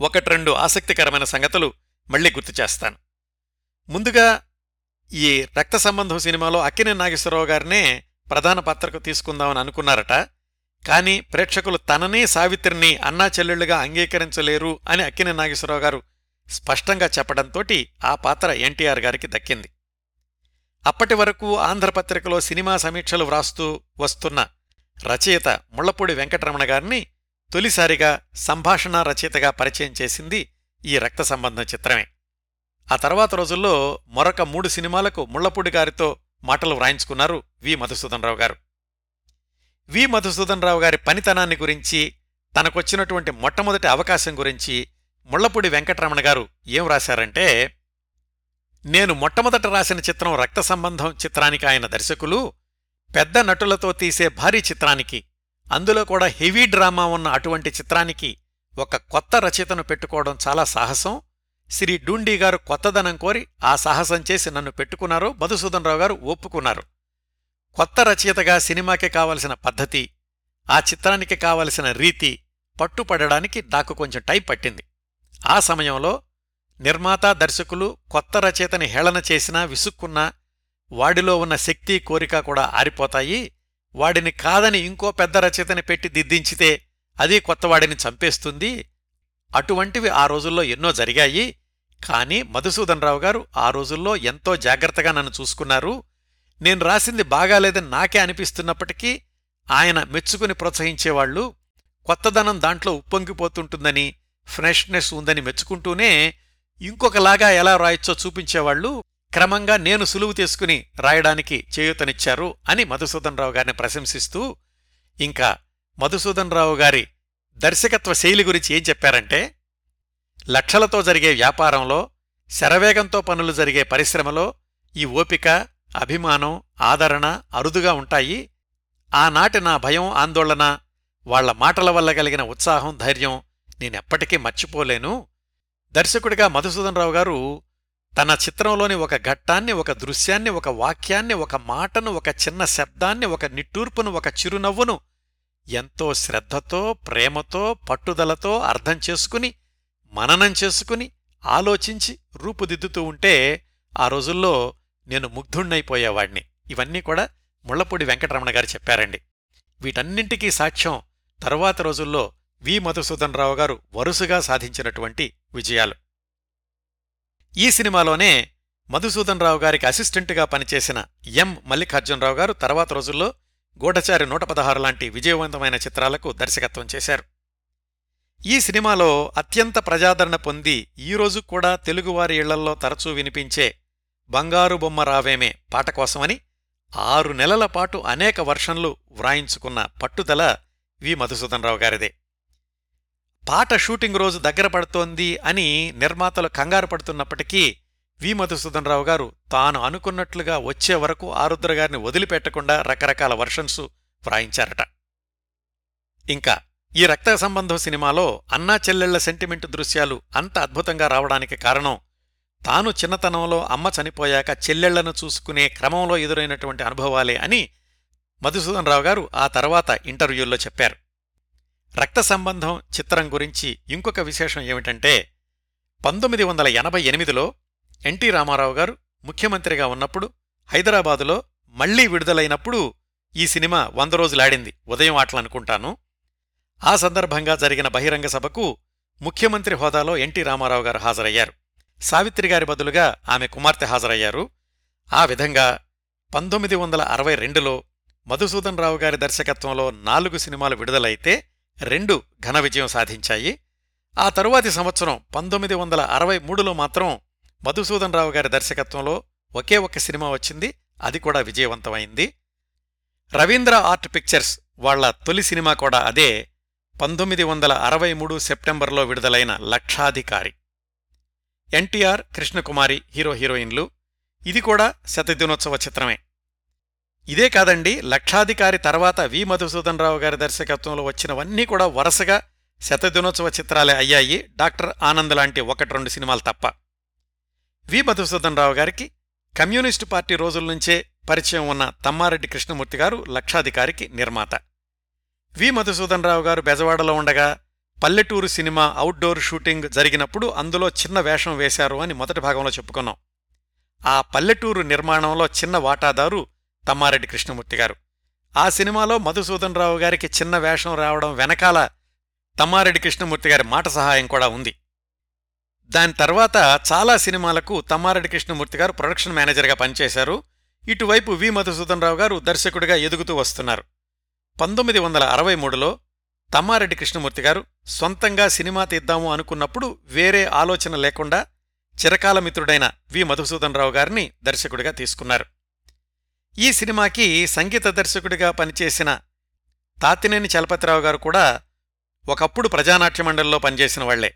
ఒకటి రెండు ఆసక్తికరమైన సంగతులు మళ్ళీ గుర్తు చేస్తాను. ముందుగా ఈ రక్త సంబంధం సినిమాలో అక్కినే నాగేశ్వరరావు గారినే ప్రధాన పాత్రకు తీసుకుందామని అనుకున్నారట. కానీ ప్రేక్షకులు తననే సావిత్రిని అన్నా చెల్లెళ్ళుగా అంగీకరించలేరు అని అక్కినే నాగేశ్వరరావు గారు స్పష్టంగా చెప్పడంతోటి ఆ పాత్ర ఎన్టీఆర్ గారికి దక్కింది. అప్పటి వరకు ఆంధ్రపత్రికలో సినిమా సమీక్షలు వ్రాస్తూ వస్తున్న రచయిత ముళ్ళపూడి వెంకటరమణ గారిని తొలిసారిగా సంభాషణ రచయితగా పరిచయం చేసింది ఈ రక్త సంబంధం చిత్రమే. ఆ తర్వాత రోజుల్లో మరొక మూడు సినిమాలకు ముళ్ళపూడి గారితో మాటలు వ్రాయించుకున్నారు వి మధుసూదనరావు గారు. వి మధుసూదనరావు గారి పనితనాన్ని గురించి తనకొచ్చినటువంటి మొట్టమొదటి అవకాశం గురించి ముళ్ళపూడి వెంకటరమణ గారు ఏం రాశారంటే నేను మొట్టమొదట రాసిన చిత్రం రక్త సంబంధం చిత్రానికి ఆయన దర్శకులు పెద్ద నటులతో తీసే భారీ చిత్రానికి అందులో కూడా హెవీ డ్రామా ఉన్న అటువంటి చిత్రానికి ఒక కొత్త రచయితను పెట్టుకోవడం చాలా సాహసం. శ్రీ డూండీ గారు కొత్తదనం కోరి ఆ సాహసం చేసి నన్ను పెట్టుకున్నారు మధుసూదన్ రావు గారు ఒప్పుకున్నారు. కొత్త రచయితగా సినిమాకి కావలసిన పద్ధతి ఆ చిత్రానికి కావలసిన రీతి పట్టుపడడానికి నాకు కొంచెం టైం పట్టింది. ఆ సమయంలో నిర్మాత దర్శకులు కొత్త రచయితని హేళన చేసినా విసుక్కున్నా వాడిలో ఉన్న శక్తి కోరిక కూడా ఆరిపోతాయి. వాడిని కాదని ఇంకో పెద్ద రచయితని పెట్టి దిద్దించితే అది కొత్తవాడిని చంపేస్తుంది. అటువంటివి ఆ రోజుల్లో ఎన్నో జరిగాయి. కాని మధుసూదనరావు గారు ఆ రోజుల్లో ఎంతో జాగ్రత్తగా నన్ను చూసుకున్నారు. నేను రాసింది బాగాలేదని నాకే అనిపిస్తున్నప్పటికీ ఆయన మెచ్చుకుని ప్రోత్సహించేవాళ్ళు కొత్తదనం దాంట్లో ఉప్పొంగిపోతుంటుందని ఫ్రెష్నెస్ ఉందని మెచ్చుకుంటూనే ఇంకొకలాగా ఎలా రాయొచ్చో చూపించేవాళ్ళు క్రమంగా నేను సులువు తీసుకుని రాయడానికి చేయూతనిచ్చారు అని మధుసూదన్ రావు గారిని ప్రశంసిస్తూ ఇంకా మధుసూదన్ రావు గారి దర్శకత్వ శైలి గురించి ఏం చెప్పారంటే లక్షలతో జరిగే వ్యాపారంలో శరవేగంతో పనులు జరిగే పరిశ్రమలో ఈ ఓపిక అభిమానం ఆదరణ అరుదుగా ఉంటాయి. ఆనాటి నా భయం ఆందోళన వాళ్ళ మాటల వల్ల కలిగిన ఉత్సాహం ధైర్యం నేనెప్పటికీ మర్చిపోలేను. దర్శకుడిగా మధుసూదన్ రావు గారు తన చిత్రంలోని ఒక ఘట్టాన్ని ఒక దృశ్యాన్ని ఒక వాక్యాన్ని ఒక మాటను ఒక చిన్న శబ్దాన్ని ఒక నిట్టూర్పును ఒక చిరునవ్వును ఎంతో శ్రద్ధతో ప్రేమతో పట్టుదలతో అర్థం చేసుకుని మననం చేసుకుని ఆలోచించి రూపుదిద్దుతూ ఉంటే ఆ రోజుల్లో నేను ముగ్ధుణ్ణైపోయేవాణ్ణి ఇవన్నీ కూడా ముళ్ళపూడి వెంకటరమణ గారు చెప్పారండి. వీటన్నింటికీ సాక్ష్యం తరువాత రోజుల్లో వి మధుసూదన్ రావు గారు వరుసగా సాధించినటువంటి విజయాలు. ఈ సినిమాలోనే మధుసూదన్ రావు గారికి అసిస్టెంట్గా పనిచేసిన ఎం. మల్లికార్జునరావు గారు తర్వాత రోజుల్లో గూఢచారి నూట పదహారు లాంటి విజయవంతమైన చిత్రాలకు దర్శకత్వం చేశారు. ఈ సినిమాలో అత్యంత ప్రజాదరణ పొంది ఈరోజు కూడా తెలుగువారి ఇళ్ళల్లో తరచూ వినిపించే బంగారు బొమ్మ రావేమే పాట కోసమని ఆరు నెలల పాటు అనేక వర్షన్లు వ్రాయించుకున్న పట్టుదల వి. మధుసూదనరావు గారిదే. పాట షూటింగ్ రోజు దగ్గర పడుతోంది అని నిర్మాతలు కంగారు పడుతున్నప్పటికీ వి మధుసూదనరావు గారు తాను అనుకున్నట్లుగా వచ్చే వరకు ఆరుద్ర గారిని వదిలిపెట్టకుండా రకరకాల వర్షన్స్ వ్రాయించారట. ఇంకా ఈ రక్త సంబంధం సినిమాలో అన్నా చెల్లెళ్ళ సెంటిమెంట్ దృశ్యాలు అంత అద్భుతంగా రావడానికి కారణం తాను చిన్నతనంలో అమ్మ చనిపోయాక చెల్లెళ్ళను చూసుకునే క్రమంలో ఎదురైనటువంటి అనుభవాలే అని మధుసూదన్ రావు గారు ఆ తర్వాత ఇంటర్వ్యూల్లో చెప్పారు. రక్త సంబంధం చిత్రం గురించి ఇంకొక విశేషం ఏమిటంటే పంతొమ్మిది వందల ఎనభై ఎనిమిదిలో ఎన్టీ రామారావు గారు ముఖ్యమంత్రిగా ఉన్నప్పుడు హైదరాబాదులో మళ్ళీ విడుదలైనప్పుడు ఈ సినిమా వంద రోజులాడింది ఉదయం ఆటలనుకుంటాను. ఆ సందర్భంగా జరిగిన బహిరంగ సభకు ముఖ్యమంత్రి హోదాలో ఎన్టీ రామారావు గారు హాజరయ్యారు. సావిత్రి గారి బదులుగా ఆమె కుమార్తె హాజరయ్యారు. ఆ విధంగా పంతొమ్మిది వందల అరవై రెండులో మధుసూదన్ రావు గారి దర్శకత్వంలో నాలుగు సినిమాలు విడుదలైతే రెండు ఘన విజయం సాధించాయి. ఆ తరువాతి సంవత్సరం పంతొమ్మిది వందల అరవై మూడులో మాత్రం మధుసూదన్ రావు గారి దర్శకత్వంలో ఒకే ఒక్క సినిమా వచ్చింది. అది కూడా విజయవంతమైంది. రవీంద్ర ఆర్ట్ పిక్చర్స్ వాళ్ళ తొలి సినిమా కూడా అదే పంతొమ్మిది వందల అరవై మూడు సెప్టెంబర్లో విడుదలైన లక్షాధికారి. ఎన్టీఆర్ కృష్ణకుమారి హీరో హీరోయిన్లు. ఇది కూడా శతదినోత్సవ చిత్రమే. ఇదే కాదండి లక్షాధికారి తర్వాత వి. మధుసూదన్ రావు గారి దర్శకత్వంలో వచ్చినవన్నీ కూడా వరుసగా శతదినోత్సవ చిత్రాలే అయ్యాయి. డాక్టర్ ఆనంద్ లాంటి ఒకటి రెండు సినిమాలు తప్ప. వి. మధుసూదన్ రావు గారికి కమ్యూనిస్టు పార్టీ రోజుల నుంచే పరిచయం ఉన్న తమ్మారెడ్డి కృష్ణమూర్తి గారు లక్షాధికారికి నిర్మాత. వి. మధుసూదన్ రావు గారు బెజవాడలో ఉండగా పల్లెటూరు సినిమా అవుట్డోర్ షూటింగ్ జరిగినప్పుడు అందులో చిన్న వేషం వేశారు అని మొదటి భాగంలో చెప్పుకున్నాం. ఆ పల్లెటూరు నిర్మాణంలో చిన్న వాటాదారు తమ్మారెడ్డి కృష్ణమూర్తి గారు. ఆ సినిమాలో మధుసూదన్ రావు గారికి చిన్న వేషం రావడం వెనకాల తమ్మారెడ్డి కృష్ణమూర్తి గారి మాట సహాయం కూడా ఉంది. దాని తర్వాత చాలా సినిమాలకు తమ్మారెడ్డి కృష్ణమూర్తి గారు ప్రొడక్షన్ మేనేజర్గా పనిచేశారు. ఇటువైపు వి మధుసూదన్ రావు గారు దర్శకుడిగా ఎదుగుతూ వస్తున్నారు. పంతొమ్మిది వందల అరవై మూడులో తమ్మారెడ్డి కృష్ణమూర్తి గారు సొంతంగా సినిమా తీద్దాము అనుకున్నప్పుడు వేరే ఆలోచన లేకుండా చిరకాల మిత్రుడైన వి మధుసూదన్ రావు గారిని దర్శకుడిగా తీసుకున్నారు. ఈ సినిమాకి సంగీత దర్శకుడిగా పనిచేసిన తాతినేని చలపతిరావు గారు కూడా ఒకప్పుడు ప్రజానాట్య మండలిలో పనిచేసిన వాళ్ళే.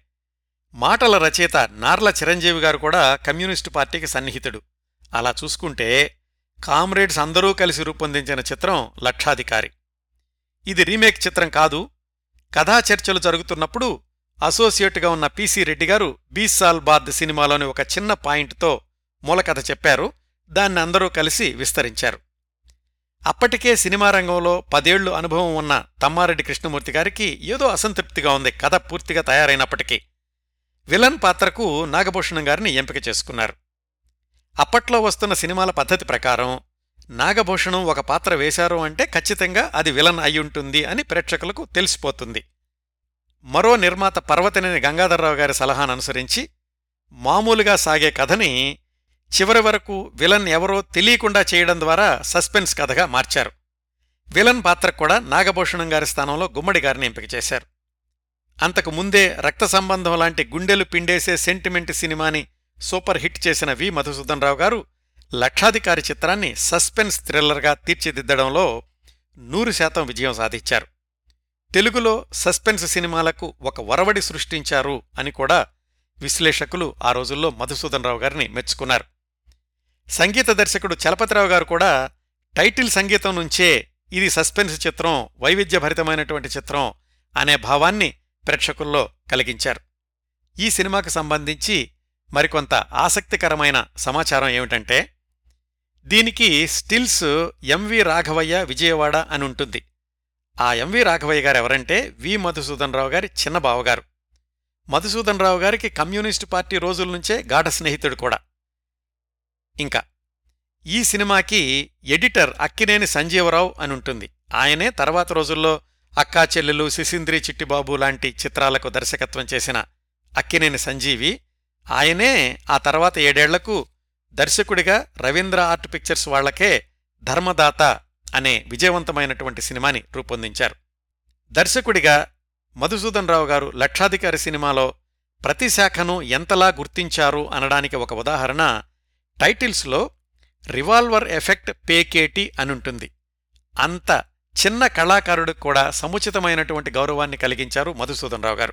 మాటల రచయిత నార్ల చిరంజీవి గారు కూడా కమ్యూనిస్టు పార్టీకి సన్నిహితుడు. అలా చూసుకుంటే కామ్రేడ్స్ అందరూ కలిసి రూపొందించిన చిత్రం లక్షాధికారి. ఇది రీమేక్ చిత్రం కాదు. కథా చర్చలు జరుగుతున్నప్పుడు అసోసియేట్గా ఉన్న పీసీ రెడ్డి గారు బీసాల్ బాద్ సినిమాలోని ఒక చిన్న పాయింట్తో మూలకథ చెప్పారు. దాన్ని అందరూ కలిసి విస్తరించారు. అప్పటికే సినిమా రంగంలో పదేళ్ళు అనుభవం ఉన్న తమ్మారెడ్డి కృష్ణమూర్తి గారికి ఏదో అసంతృప్తిగా ఉంది. కథ పూర్తిగా తయారైనప్పటికీ. విలన్ పాత్రకు నాగభూషణం గారిని ఎంపిక చేసుకున్నారు. అప్పట్లో వస్తున్న సినిమాల పద్ధతి ప్రకారం నాగభూషణం ఒక పాత్ర వేశారు అంటే ఖచ్చితంగా అది విలన్ అయ్యుంటుంది అని ప్రేక్షకులకు తెలిసిపోతుంది. మరో నిర్మాత పర్వతనేని గంగాధర్రావు గారి సలహాను అనుసరించి మామూలుగా సాగే కథని చివరి వరకు విలన్ ఎవరో తెలియకుండా చేయడం ద్వారా సస్పెన్స్ కథగా మార్చారు. విలన్ పాత్ర కూడా నాగభూషణం గారి స్థానంలో గుమ్మడి గారిని ఎంపిక చేశారు. అంతకు ముందే రక్త సంబంధం లాంటి గుండెలు పిండేసే సెంటిమెంట్ సినిమాని సూపర్ హిట్ చేసిన వి. మధుసూదన్ రావు గారు లక్షాధికారి చిత్రాన్ని సస్పెన్స్ థ్రిల్లర్గా తీర్చిదిద్దడంలో నూరు శాతం విజయం సాధించారు. తెలుగులో సస్పెన్స్ సినిమాలకు ఒక వరవడి సృష్టించారు అని కూడా విశ్లేషకులు ఆ రోజుల్లో మధుసూదన్ రావు గారిని మెచ్చుకున్నారు. సంగీత దర్శకుడు చలపతిరావు గారు కూడా టైటిల్ సంగీతం నుంచే ఇది సస్పెన్స్ చిత్రం వైవిధ్యభరితమైనటువంటి చిత్రం అనే భావాన్ని ప్రేక్షకుల్లో కలిగించారు. ఈ సినిమాకు సంబంధించి మరికొంత ఆసక్తికరమైన సమాచారం ఏమిటంటే దీనికి స్టిల్స్ ఎంవి రాఘవయ్య విజయవాడ అని ఉంటుంది. ఆ ఎంవి రాఘవయ్య గారు ఎవరంటే వి మధుసూదన్ రావు గారి చిన్న బావగారు. మధుసూదన్ రావు గారికి కమ్యూనిస్టు పార్టీ రోజుల నుంచే గాఢ స్నేహితుడు కూడా. ఇంకా ఈ సినిమాకి ఎడిటర్ అక్కినేని సంజీవరావు అని ఉంటుంది. ఆయనే తర్వాత రోజుల్లో అక్కా చెల్లెలు శిశింద్రి చిట్టిబాబు లాంటి చిత్రాలకు దర్శకత్వం చేసిన అక్కినేని సంజీవి ఆయనే ఆ తర్వాత ఏడేళ్ళకు దర్శకుడిగా రవీంద్ర ఆర్ట్ పిక్చర్స్ వాళ్ళకే ధర్మదాత అనే విజయవంతమైనటువంటి సినిమాని రూపొందించారు. దర్శకుడిగా మధుసూదన్ రావు గారు లక్షాధికారి సినిమాలో ప్రతి శాఖను ఎంతలా గుర్తించారు అనడానికి ఒక ఉదాహరణ టైటిల్స్లో రివాల్వర్ ఎఫెక్ట్ పేకేటి అనుంటుంది. అంత చిన్న కళాకారుడికి కూడా సముచితమైనటువంటి గౌరవాన్ని కలిగించారు మధుసూదన్ రావు గారు.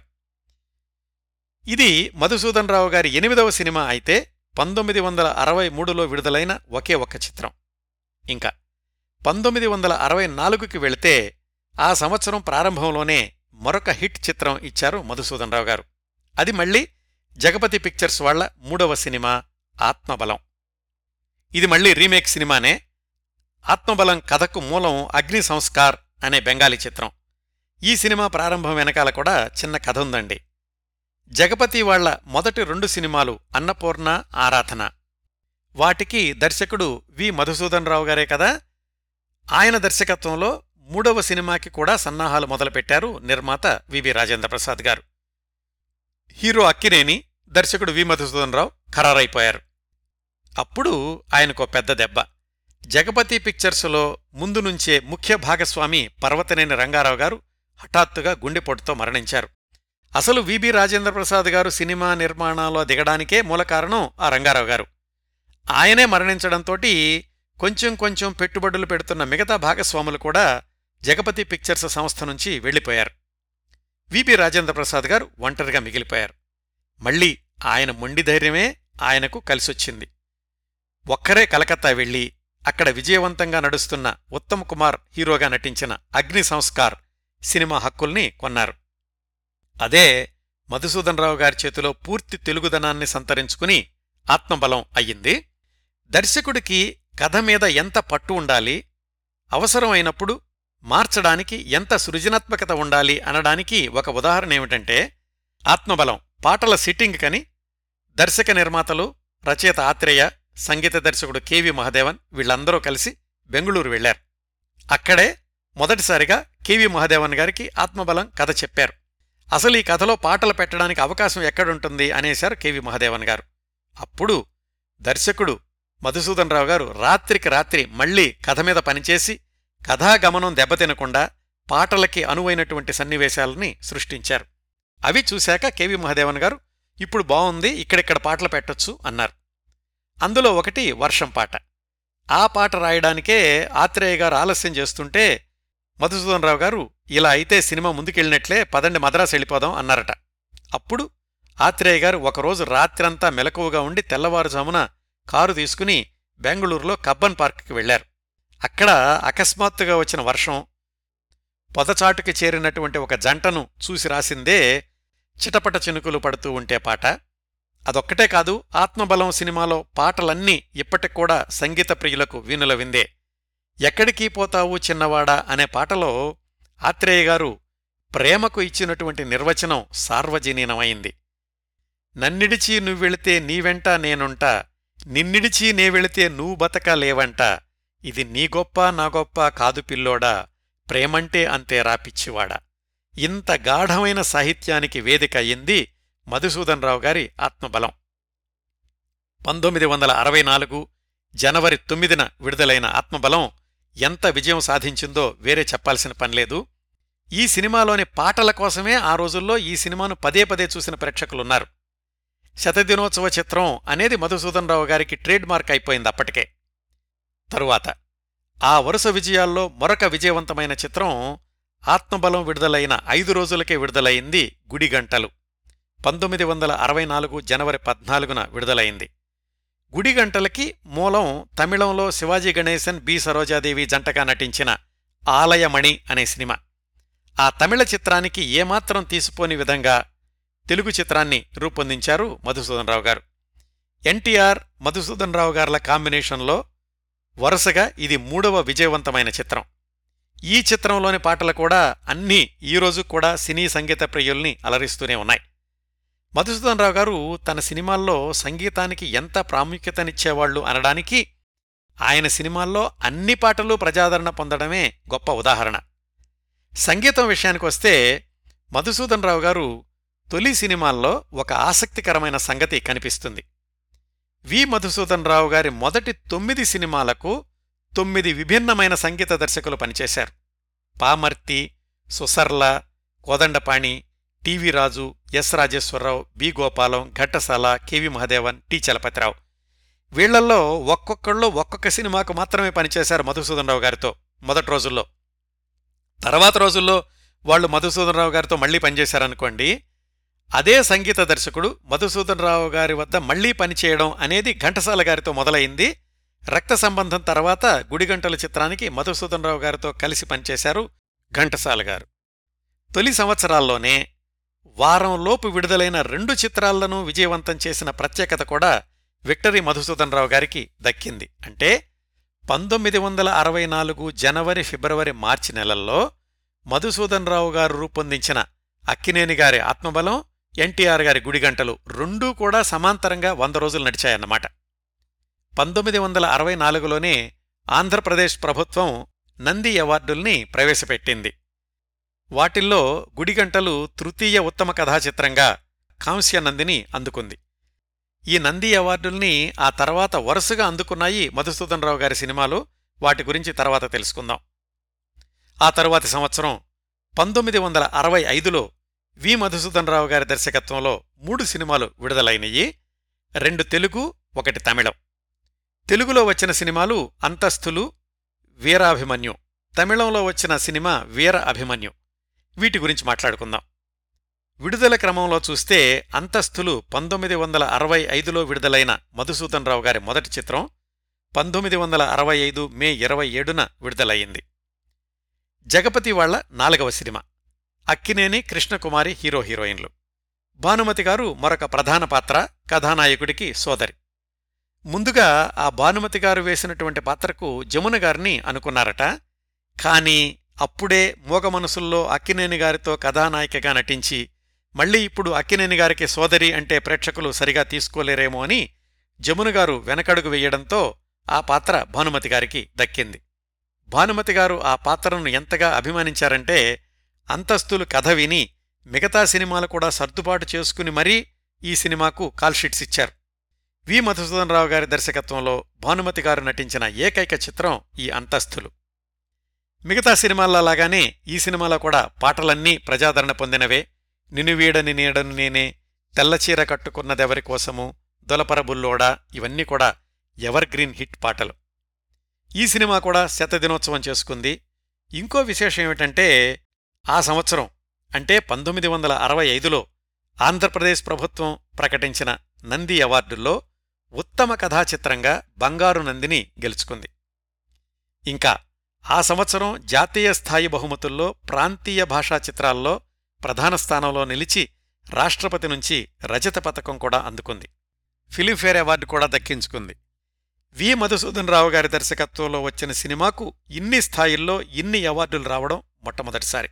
ఇది మధుసూదన్ రావు గారి ఎనిమిదవ సినిమా అయితే పంతొమ్మిది వందల అరవై మూడులో విడుదలైన ఒకే ఒక్క చిత్రం. ఇంకా పంతొమ్మిది వందల అరవై నాలుగుకి వెళితే ఆ సంవత్సరం ప్రారంభంలోనే మరొక హిట్ చిత్రం ఇచ్చారు మధుసూదన్ రావు గారు. అది మళ్ళీ జగపతి పిక్చర్స్ వాళ్ళ మూడవ సినిమా ఆత్మబలం. ఇది మళ్ళీ రీమేక్ సినిమానే. ఆత్మబలం కథకు మూలం అగ్ని సంస్కార్ అనే బెంగాలీ చిత్రం. ఈ సినిమా ప్రారంభం వెనకాల కూడా చిన్న కథ ఉందండి. జగపతి వాళ్ళ మొదటి రెండు సినిమాలు అన్నపూర్ణ ఆరాధన. వాటికి దర్శకుడు వి. మధుసూదన్ రావు గారే కదా. ఆయన దర్శకత్వంలో మూడవ సినిమాకి కూడా సన్నాహాలు మొదలుపెట్టారు నిర్మాత వివి రాజేంద్ర ప్రసాద్ గారు. హీరో అక్కినేని దర్శకుడు వి. మధుసూదన్ రావు ఖరారైపోయారు. అప్పుడు ఆయనకో పెద్ద దెబ్బ. జగపతి పిక్చర్సులో ముందు నుంచే ముఖ్య భాగస్వామి పర్వతనేని రంగారావు గారు హఠాత్తుగా గుండెపోటుతో మరణించారు. అసలు విబి రాజేంద్ర ప్రసాద్ గారు సినిమా నిర్మాణాల్లో దిగడానికే మూల కారణం ఆ రంగారావు గారు. ఆయనే మరణించడంతోటి కొంచెం కొంచెం పెట్టుబడులు పెడుతున్న మిగతా భాగస్వాములు కూడా జగపతి పిక్చర్స్ సంస్థ నుంచి వెళ్ళిపోయారు విపి రాజేంద్ర ప్రసాద్ గారు ఒంటరిగా మిగిలిపోయారు. మళ్ళీ ఆయన మొండి ధైర్యమే ఆయనకు కలిసొచ్చింది. ఒక్కరే కలకత్తా వెళ్ళి అక్కడ విజయవంతంగా నడుస్తున్న ఉత్తమ్ కుమార్ హీరోగా నటించిన అగ్ని సంస్కార్ సినిమా హక్కుల్ని కొన్నారు. అదే మధుసూదన్ రావు గారి చేతిలో పూర్తి తెలుగుదనాన్ని సంతరించుకుని ఆత్మబలం అయ్యింది. దర్శకుడికి కథ మీద ఎంత పట్టు ఉండాలి అవసరమైనప్పుడు మార్చడానికి ఎంత సృజనాత్మకత ఉండాలి అనడానికి ఒక ఉదాహరణ ఏమిటంటే ఆత్మబలం పాటల సిట్టింగ్ కని దర్శక నిర్మాతలు రచయిత ఆత్రేయ సంగీత దర్శకుడు కెవి మహదేవన్ వీళ్ళందరూ కలిసి బెంగుళూరు వెళ్ళారు అక్కడే మొదటిసారిగా కెవి మహదేవన్ గారికి ఆత్మబలం కథ చెప్పారు. అసలు ఈ కథలో పాటలు పెట్టడానికి అవకాశం ఎక్కడుంటుంది అనేశారు కెవి మహదేవన్ గారు. అప్పుడు దర్శకుడు మధుసూదన్ రావు గారు రాత్రికి రాత్రి మళ్ళీ కథ మీద పనిచేసి కథాగమనం దెబ్బతినకుండా పాటలకి అనువైనటువంటి సన్నివేశాలని సృష్టించారు. అవి చూశాక కెవి మహదేవన్ గారు ఇప్పుడు బాగుంది ఇక్కడిక్కడ పాటలు పెట్టొచ్చు అన్నారు. అందులో ఒకటి వర్షం పాట. ఆ పాట రాయడానికే ఆత్రేయ గారు ఆలస్యం చేస్తుంటే మధుసూదన్ రావు గారు ఇలా అయితే సినిమా ముందుకెళ్ళినట్లే పదండి మద్రాసు వెళ్ళిపోదాం అన్నారట. అప్పుడు ఆత్రేయ గారు ఒకరోజు రాత్రంతా మెలకువగా ఉండి తెల్లవారుజామున కారు తీసుకుని బెంగళూరులో కబ్బన్ పార్క్కి వెళ్ళారు అక్కడ అకస్మాత్తుగా వచ్చిన వర్షం పొదచాటుకి చేరినటువంటి ఒక జంటను చూసి రాసిందే చిటపట చినుకులు పడుతూ ఉంటే పాట. అదొక్కటే కాదు ఆత్మబలం సినిమాలో పాటలన్నీ ఇప్పటికూడా సంగీత ప్రియులకు వీనుల విందే. ఎక్కడికి పోతావు చిన్నవాడా అనే పాటలో ఆత్రేయ గారు ప్రేమకు ఇచ్చినటువంటి నిర్వచనం సార్వజనీనమైంది. నన్నిడిచి నువ్వెళితే నీవెంట నేనుంటా నిన్నిడిచి నే వెళితే నువ్వు బతకలేవంట ఇది నీ గొప్ప నా గొప్ప కాదు పిల్లోడా ప్రేమంటే అంతే రాపిచ్చివాడా ఇంత గాఢమైన సాహిత్యానికి వేదిక అయింది మధుసూదన్ రావు గారి ఆత్మబలం. పంతొమ్మిది వందల అరవై నాలుగు జనవరి తొమ్మిదిన విడుదలైన ఆత్మబలం ఎంత విజయం సాధించిందో వేరే చెప్పాల్సిన పనిలేదు ఈ సినిమాలోని పాటల కోసమే ఆ రోజుల్లో ఈ సినిమాను పదే పదే చూసిన ప్రేక్షకులున్నారు. శతదినోత్సవ చిత్రం అనేది మధుసూదన్ రావు గారికి ట్రేడ్ మార్క్ అయిపోయింది అప్పటికే. తరువాత ఆ వరుస విజయాల్లో మరొక విజయవంతమైన చిత్రం ఆత్మబలం విడుదలైన ఐదు రోజులకే విడుదలయింది గుడిగంటలు. పంతొమ్మిది వందల అరవై నాలుగు జనవరి పద్నాలుగున విడుదలైంది. గుడిగంటలకి మూలం తమిళంలో శివాజీ గణేశన్ బి. సరోజాదేవి జంటగా నటించిన ఆలయమణి అనే సినిమా. ఆ తమిళ చిత్రానికి ఏమాత్రం తీసిపోని విధంగా తెలుగు చిత్రాన్ని రూపొందించారు మధుసూదన్ రావు గారు. ఎన్టీఆర్ మధుసూదన్ రావు గార్ల కాంబినేషన్లో వరుసగా ఇది మూడవ విజయవంతమైన చిత్రం. ఈ చిత్రంలోని పాటలు కూడా అన్నీ ఈరోజు కూడా సినీ సంగీత ప్రియుల్ని అలరిస్తూనే ఉన్నాయి. మధుసూదన్ రావు గారు తన సినిమాల్లో సంగీతానికి ఎంత ప్రాముఖ్యతనిచ్చేవాళ్ళు అనడానికి ఆయన సినిమాల్లో అన్ని పాటలు ప్రజాదరణ పొందడమే గొప్ప ఉదాహరణ. సంగీతం విషయానికొస్తే మధుసూదన్ రావు గారు తొలి సినిమాల్లో ఒక ఆసక్తికరమైన సంగతి కనిపిస్తుంది. వి. మధుసూదన్ రావు గారి మొదటి తొమ్మిది సినిమాలకు తొమ్మిది విభిన్నమైన సంగీత దర్శకులు పనిచేశారు. Pamarthi Susarla Kodandapani TV Raju S Rajeswararao B Gopalam Ghantasala KV Mahadevan T Chalapathirao. వీళ్ళల్లో ఒక్కొక్కళ్ళు ఒక్కొక్క సినిమాకు మాత్రమే పనిచేశారు మధుసూదనరావు గారితో మొదటి రోజుల్లో. తర్వాత రోజుల్లో వాళ్ళు మధుసూదనరావు గారితో మళ్ళీ పనిచేశారనుకోండి అదే సంగీత దర్శకుడు మధుసూదనరావు గారి వద్ద మళ్ళీ పనిచేయడం అనేది ఘంటసాల గారితో మొదలైంది. రక్త సంబంధం తర్వాత గుడిగంటల చిత్రానికి మధుసూదనరావు గారితో కలిసి పనిచేశారు ఘంటసాల గారు. తొలి సంవత్సరాల్లోనే వారంలోపు విడుదలైన రెండు చిత్రాలను విజయవంతం చేసిన ప్రత్యేకత కూడా విక్టరీ మధుసూదన్ రావు గారికి దక్కింది. అంటే పంతొమ్మిది వందల అరవై నాలుగు జనవరి ఫిబ్రవరి మార్చి నెలల్లో మధుసూదన్ రావు గారు రూపొందించిన అక్కినేని గారి ఆత్మబలం ఎన్టీఆర్ గారి గుడిగంటలు రెండూ కూడా సమాంతరంగా వంద రోజులు నడిచాయన్నమాట. పంతొమ్మిది వందల అరవై నాలుగులోనే ఆంధ్రప్రదేశ్ ప్రభుత్వం నంది అవార్డుల్ని ప్రవేశపెట్టింది. వాటిల్లో గుడిగంటలు తృతీయ ఉత్తమ కథాచిత్రంగా కాంస్య నందిని అందుకుంది. ఈ నంది అవార్డుల్ని ఆ తర్వాత వరుసగా అందుకున్నాయి మధుసూదన్ రావు గారి సినిమాలు. వాటి గురించి తర్వాత తెలుసుకుందాం. ఆ తరువాతి సంవత్సరం పంతొమ్మిది వందల అరవై ఐదులో వి. మధుసూదన్ రావు గారి దర్శకత్వంలో మూడు సినిమాలు విడుదలైనయి. రెండు తెలుగు ఒకటి తమిళం. తెలుగులో వచ్చిన సినిమాలు అంతస్థులు వీరాభిమన్యు. తమిళంలో వచ్చిన సినిమా వీర అభిమన్యు. వీటి గురించి మాట్లాడుకుందాం. విడుదల క్రమంలో చూస్తే అంతస్థులు పంతొమ్మిది వందల అరవై ఐదులో విడుదలైన మధుసూదన్ రావు గారి మొదటి చిత్రం పంతొమ్మిది వందల అరవై ఐదు మే ఇరవై ఏడున విడుదలయ్యింది. జగపతి వాళ్ళ నాలుగవ సినిమా. అక్కినేని కృష్ణకుమారి హీరో హీరోయిన్లు. భానుమతి గారు మరొక ప్రధాన పాత్ర కథానాయకుడికి సోదరి. ముందుగా ఆ భానుమతి గారు వేసినటువంటి పాత్రకు జమున గారిని అనుకున్నారట. కానీ అప్పుడే మూగ మనసుల్లో అక్కినేని గారితో కథానాయికగా నటించి మళ్ళీ ఇప్పుడు అక్కినేని గారికి సోదరి అంటే ప్రేక్షకులు సరిగా తీసుకోలేరేమో అని జమునగారు వెనకడుగు వెయ్యడంతో ఆ పాత్ర భానుమతి గారికి దక్కింది. భానుమతి గారు ఆ పాత్రను ఎంతగా అభిమానించారంటే అంతస్తులు కథ విని మిగతా సినిమాలు కూడా సర్దుబాటు చేసుకుని మరీ ఈ సినిమాకు కాల్షీట్స్ ఇచ్చారు. వి. మధుసూదన్ రావు గారి దర్శకత్వంలో భానుమతి గారు నటించిన ఏకైక చిత్రం ఈ అంతస్తులు. మిగతా సినిమాల్లాలాగానే ఈ సినిమాలో కూడా పాటలన్నీ ప్రజాదరణ పొందినవే. నినువీడని నీడను నేనే తెల్లచీర కట్టుకున్నదెవరి కోసము దొలపరబుల్లోడా ఇవన్నీ కూడా ఎవర్ గ్రీన్ హిట్ పాటలు. ఈ సినిమా కూడా శతదినోత్సవం చేసుకుంది. ఇంకో విశేషం ఏమిటంటే ఆ సంవత్సరం అంటే పంతొమ్మిది వందల అరవై ఐదులో ఆంధ్రప్రదేశ్ ప్రభుత్వం ప్రకటించిన నంది అవార్డుల్లో ఉత్తమ కథాచిత్రంగా బంగారు నందిని గెలుచుకుంది. ఇంకా ఆ సంవత్సరం జాతీయ స్థాయి బహుమతుల్లో ప్రాంతీయ భాషా చిత్రాల్లో ప్రధాన స్థానంలో నిలిచి రాష్ట్రపతి నుంచి రజత పథకం కూడా అందుకుంది. ఫిలింఫేర్ అవార్డు కూడా దక్కించుకుంది. వి. మధుసూదన్ రావు గారి దర్శకత్వంలో వచ్చిన సినిమాకు ఇన్ని స్థాయిల్లో ఇన్ని అవార్డులు రావడం మొట్టమొదటిసారి.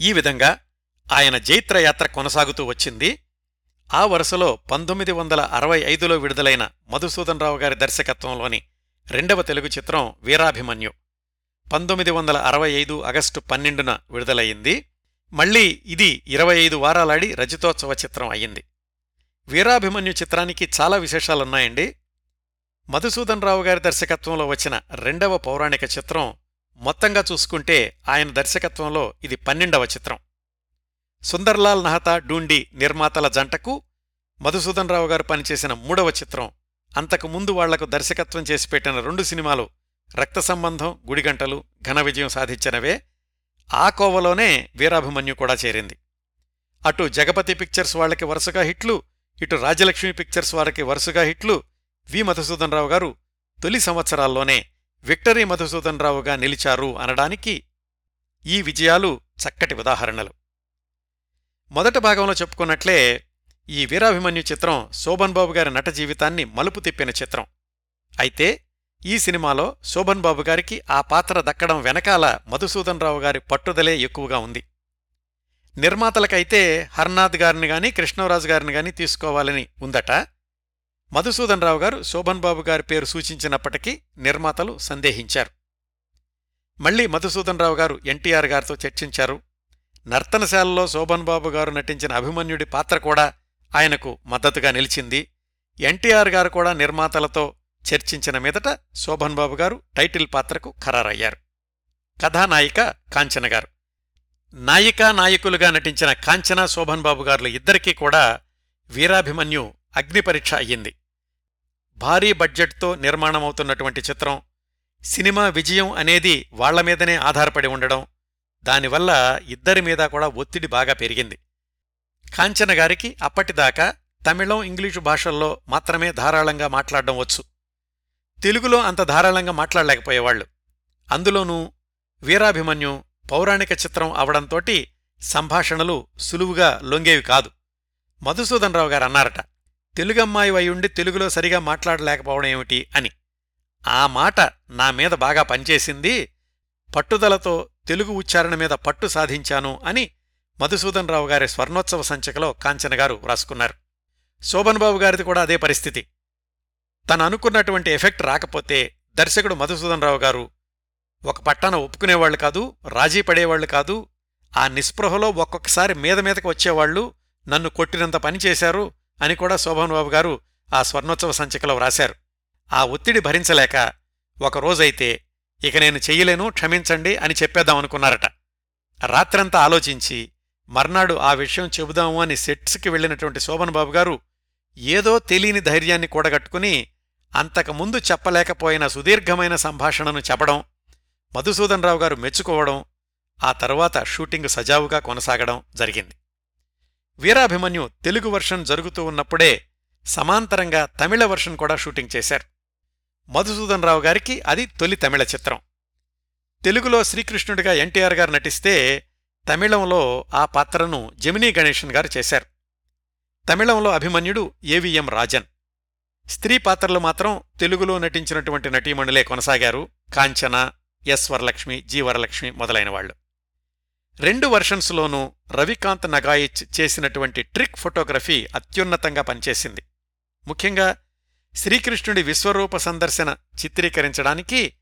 ఈ విధంగా ఆయన జైత్రయాత్ర కొనసాగుతూ వచ్చింది. ఆ వరుసలో పంతొమ్మిది వందల అరవై ఐదులో విడుదలైన మధుసూదన్ రావు గారి దర్శకత్వంలోని రెండవ తెలుగు చిత్రం వీరాభిమన్యు. పంతొమ్మిది వందల అరవై ఐదు ఆగస్టు పన్నెండున విడుదలయ్యింది. మళ్ళీ ఇది ఇరవై ఐదు వారాలాడి రజతోత్సవ చిత్రం అయ్యింది. వీరాభిమన్యు చిత్రానికి చాలా విశేషాలున్నాయండి. మధుసూదన్ రావు గారి దర్శకత్వంలో వచ్చిన రెండవ పౌరాణిక చిత్రం మొత్తంగా చూసుకుంటే ఆయన దర్శకత్వంలో ఇది పన్నెండవ చిత్రం. సుందర్లాల్ నహతా డూండి నిర్మాతల జంటకు మధుసూదన్ రావు గారు పనిచేసిన మూడవ చిత్రం అంతకు ముందు వాళ్ళకు దర్శకత్వం చేసి పెట్టిన రెండు సినిమాలు రక్త సంబంధం గుడిగంటలు ఘన విజయం సాధించినవే. ఆ కోవలోనే వీరాభిమన్యు కూడా చేరింది. అటు జగపతి పిక్చర్స్ వాళ్ళకి వరుసగా హిట్లు ఇటు రాజలక్ష్మి పిక్చర్స్ వారికి వరుసగా హిట్లు వి మధుసూదనరావు గారు తొలి సంవత్సరాల్లోనే విక్టరీ మధుసూదనరావుగా నిలిచారు అనడానికి ఈ విజయాలు చక్కటి ఉదాహరణలు. మొదటి భాగంలో చెప్పుకున్నట్లే ఈ వీరాభిమన్యు చిత్రం శోభన్ బాబు గారి నట జీవితాన్ని మలుపు తిప్పిన చిత్రం. అయితే ఈ సినిమాలో శోభన్ బాబు గారికి ఆ పాత్ర దక్కడం వెనకాల మధుసూదన్ రావు గారి పట్టుదలే ఎక్కువగా ఉంది. నిర్మాతలకైతే హర్నాథ్ గారిని గాని కృష్ణరాజు గారిని గాని తీసుకోవాలని ఉందట. మధుసూదన్ రావు గారు శోభన్ బాబు గారి పేరు సూచించినప్పటికీ నిర్మాతలు సందేహించారు. మళ్ళీ మధుసూదన్ రావు గారు ఎన్టీఆర్ గారితో చర్చించారు. నర్తనశాలలో శోభన్ బాబు గారు నటించిన అభిమన్యుడి పాత్ర కూడా ఆయనకు మద్దతుగా నిలిచింది. ఎన్టీఆర్ గారు కూడా నిర్మాతలతో చర్చించిన మీదట శోభన్ బాబు గారు టైటిల్ పాత్రకు ఖరారయ్యారు. కథానాయిక కాంచన గారు. నాయికా నాయకులుగా నటించిన కాంచన శోభన్ బాబు గారులు ఇద్దరికీ కూడా వీరాభిమన్యు అగ్నిపరీక్ష అయ్యింది. భారీ బడ్జెట్తో నిర్మాణమవుతున్నటువంటి చిత్రం సినిమా విజయం అనేది వాళ్ళ మీదనే ఆధారపడి ఉండడం దానివల్ల ఇద్దరి మీద కూడా ఒత్తిడి బాగా పెరిగింది. కాంచన గారికి అప్పటిదాకా తమిళం ఇంగ్లీషు భాషల్లో మాత్రమే ధారాళంగా మాట్లాడడం వచ్చు. తెలుగులో అంత ధారాళంగా మాట్లాడలేకపోయేవాళ్ళు అందులోనూ వీరాభిమన్యు పౌరాణిక చిత్రం అవడంతోటి సంభాషణలు సులువుగా లొంగేవి కాదు. మధుసూదన్ రావు గారు అన్నారట తెలుగమ్మాయి అయ్యుండి తెలుగులో సరిగా మాట్లాడలేకపోవడం ఏమిటి? అని. ఆ మాట నా మీద బాగా పనిచేసింది పట్టుదలతో తెలుగు ఉచ్చారణ మీద పట్టు సాధించాను అని మధుసూదన్ రావు గారి స్వర్ణోత్సవ సంచికలో కాంచన గారు వ్రాసుకున్నారు శోభన్ బాబు గారిది కూడా అదే పరిస్థితి. తను అనుకున్నటువంటి ఎఫెక్ట్ రాకపోతే దర్శకుడు మధుసూదన్ రావు గారు ఒక పట్టాన ఒప్పుకునేవాళ్ళు కాదు రాజీ పడేవాళ్ళు కాదు ఆ నిస్పృహలో ఒక్కొక్కసారి మీద మీదకి వచ్చేవాళ్ళు నన్ను కొట్టినంత పని చేశారు అని కూడా శోభన్ బాబు గారు ఆ స్వర్ణోత్సవ సంచికలో వ్రాశారు. ఆ ఒత్తిడి భరించలేక ఒకరోజైతే ఇక నేను చెయ్యలేను క్షమించండి అని చెప్పేద్దామనుకున్నారట. రాత్రంతా ఆలోచించి మర్నాడు ఆ విషయం చెబుదాము అని సెట్స్కి వెళ్ళినటువంటి శోభన్ బాబు గారు ఏదో తెలియని ధైర్యాన్ని కూడగట్టుకుని అంతకుముందు చెప్పలేకపోయిన సుదీర్ఘమైన సంభాషణను చెప్పడం మధుసూదన్ రావు గారు మెచ్చుకోవడం ఆ తరువాత షూటింగ్ సజావుగా కొనసాగడం జరిగింది. వీరాభిమన్యు తెలుగు వర్షన్ జరుగుతూ ఉన్నప్పుడే సమాంతరంగా తమిళ వర్షన్ కూడా షూటింగ్ చేశారు. మధుసూదన్ రావు గారికి అది తొలి తమిళ చిత్రం. తెలుగులో శ్రీకృష్ణుడిగా ఎన్టీఆర్ గారు నటిస్తే తమిళంలో ఆ పాత్రను జమినీ గణేశన్ గారు చేశారు. తమిళంలో అభిమన్యుడు ఏవిఎం రాజన్. స్త్రీ పాత్రలు మాత్రం తెలుగులో నటించినటువంటి నటీమణులే కొనసాగారు. కాంచన ఎస్ వరలక్ష్మి జి వరలక్ష్మి మొదలైన వాళ్ళు రెండు వర్షన్స్లోనూ రవికాంత్ నగాయిచ్ చేసినటువంటి ట్రిక్ ఫోటోగ్రఫీ అత్యున్నతంగా పనిచేసింది. ముఖ్యంగా శ్రీకృష్ణుడి విశ్వరూప సందర్శన చిత్రీకరించడానికి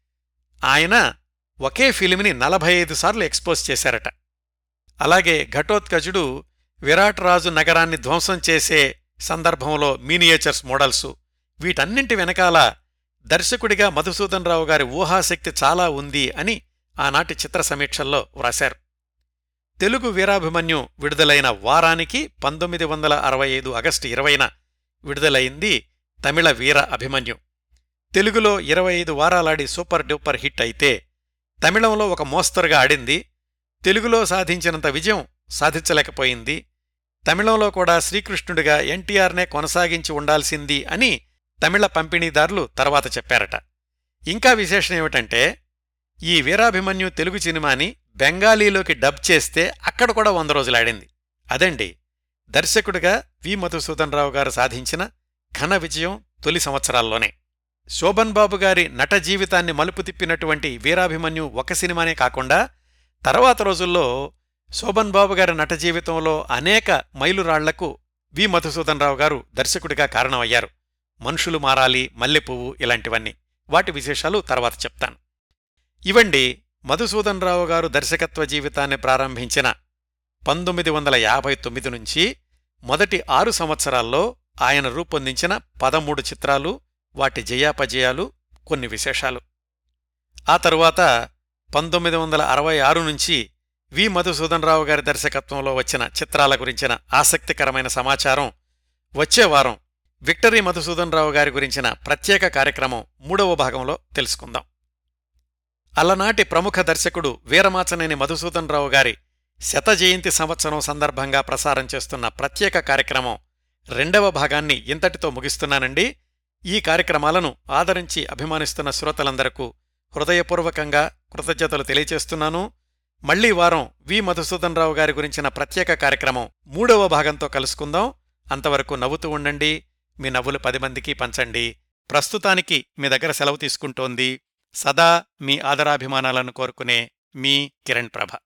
ఆయన ఒకే ఫిలింని నలభై ఐదు సార్లు ఎక్స్పోజ్ చేశారట. అలాగే ఘటోత్కజుడు విరాట్ రాజు నగరాన్ని ధ్వంసం చేసే సందర్భంలో మీనియేచర్స్ మోడల్సు వీటన్నింటి వెనకాల దర్శకుడిగా మధుసూదన్ రావు గారి ఊహాశక్తి చాలా ఉంది అని ఆనాటి చిత్ర సమీక్షల్లో వ్రాశారు. తెలుగు వీరాభిమన్యు విడుదలైన వారానికి పంతొమ్మిది వందల అరవై ఐదు ఆగస్టు ఇరవైన విడుదలైంది తమిళ వీర అభిమన్యు. తెలుగులో ఇరవై ఐదు వారాలాడి సూపర్ డూపర్ హిట్ అయితే తమిళంలో ఒక మోస్తరుగా ఆడింది తెలుగులో సాధించినంత విజయం సాధించలేకపోయింది. తమిళంలో కూడా శ్రీకృష్ణుడిగా ఎన్టీఆర్నే కొనసాగించి ఉండాల్సింది అని తమిళ పంపిణీదారులు తర్వాత చెప్పారట. ఇంకా విశేషం ఏమిటంటే ఈ వీరాభిమన్యు తెలుగు సినిమాని బెంగాలీలోకి డబ్ చేస్తే అక్కడ కూడా వంద రోజులాడింది అదండి దర్శకుడిగా వి మధుసూదన్ రావు గారు సాధించిన ఘన విజయం తొలి సంవత్సరాల్లోనే. శోభన్ బాబు గారి నట జీవితాన్ని మలుపు తిప్పినటువంటి వీరాభిమన్యు ఒక సినిమానే కాకుండా తర్వాత రోజుల్లో శోభన్ బాబు గారి నట జీవితంలో అనేక మైలురాళ్ళకు వి. మధుసూదన్ రావు గారు దర్శకుడిగా కారణమయ్యారు. మనుషులు మారాలి మల్లెపువ్వు ఇలాంటివన్నీ. వాటి విశేషాలు తర్వాత చెప్తాను. ఇవండి మధుసూదన్ రావు గారు దర్శకత్వ జీవితాన్ని ప్రారంభించిన పంతొమ్మిది వందల యాభై తొమ్మిది నుంచి మొదటి ఆరు సంవత్సరాల్లో ఆయన రూపొందించిన పదమూడు చిత్రాలు వాటి జయాపజయాలు కొన్ని విశేషాలు. ఆ తరువాత పంతొమ్మిది వందల అరవై ఆరు నుంచి వి. మధుసూదన్ రావు గారి దర్శకత్వంలో వచ్చిన చిత్రాల గురించిన ఆసక్తికరమైన సమాచారం వచ్చే వారం విక్టరీ మధుసూదన్ రావు గారి గురించిన ప్రత్యేక కార్యక్రమం మూడవ భాగంలో తెలుసుకుందాం. అలనాటి ప్రముఖ దర్శకుడు వీరమాచనేని మధుసూదన్ రావు గారి శత జయంతి సంవత్సరం సందర్భంగా ప్రసారం చేస్తున్న ప్రత్యేక కార్యక్రమం రెండవ భాగాన్ని ఇంతటితో ముగిస్తున్నానండి. ఈ కార్యక్రమాలను ఆదరించి అభిమానిస్తున్న శ్రోతలందరకు హృదయపూర్వకంగా కృతజ్ఞతలు తెలియచేస్తున్నాను. మళ్ళీ వారం వి. మధుసూదన్ రావు గారి గురించిన ప్రత్యేక కార్యక్రమం మూడవ భాగంతో కలుసుకుందాం. అంతవరకు నవ్వుతూ ఉండండి. మీ నవ్వులు పది మందికి పంచండి. ప్రస్తుతానికి మీ దగ్గర సెలవు తీసుకుంటోంది సదా మీ ఆదరాభిమానాలను కోరుకునే మీ కిరణ్ ప్రభ.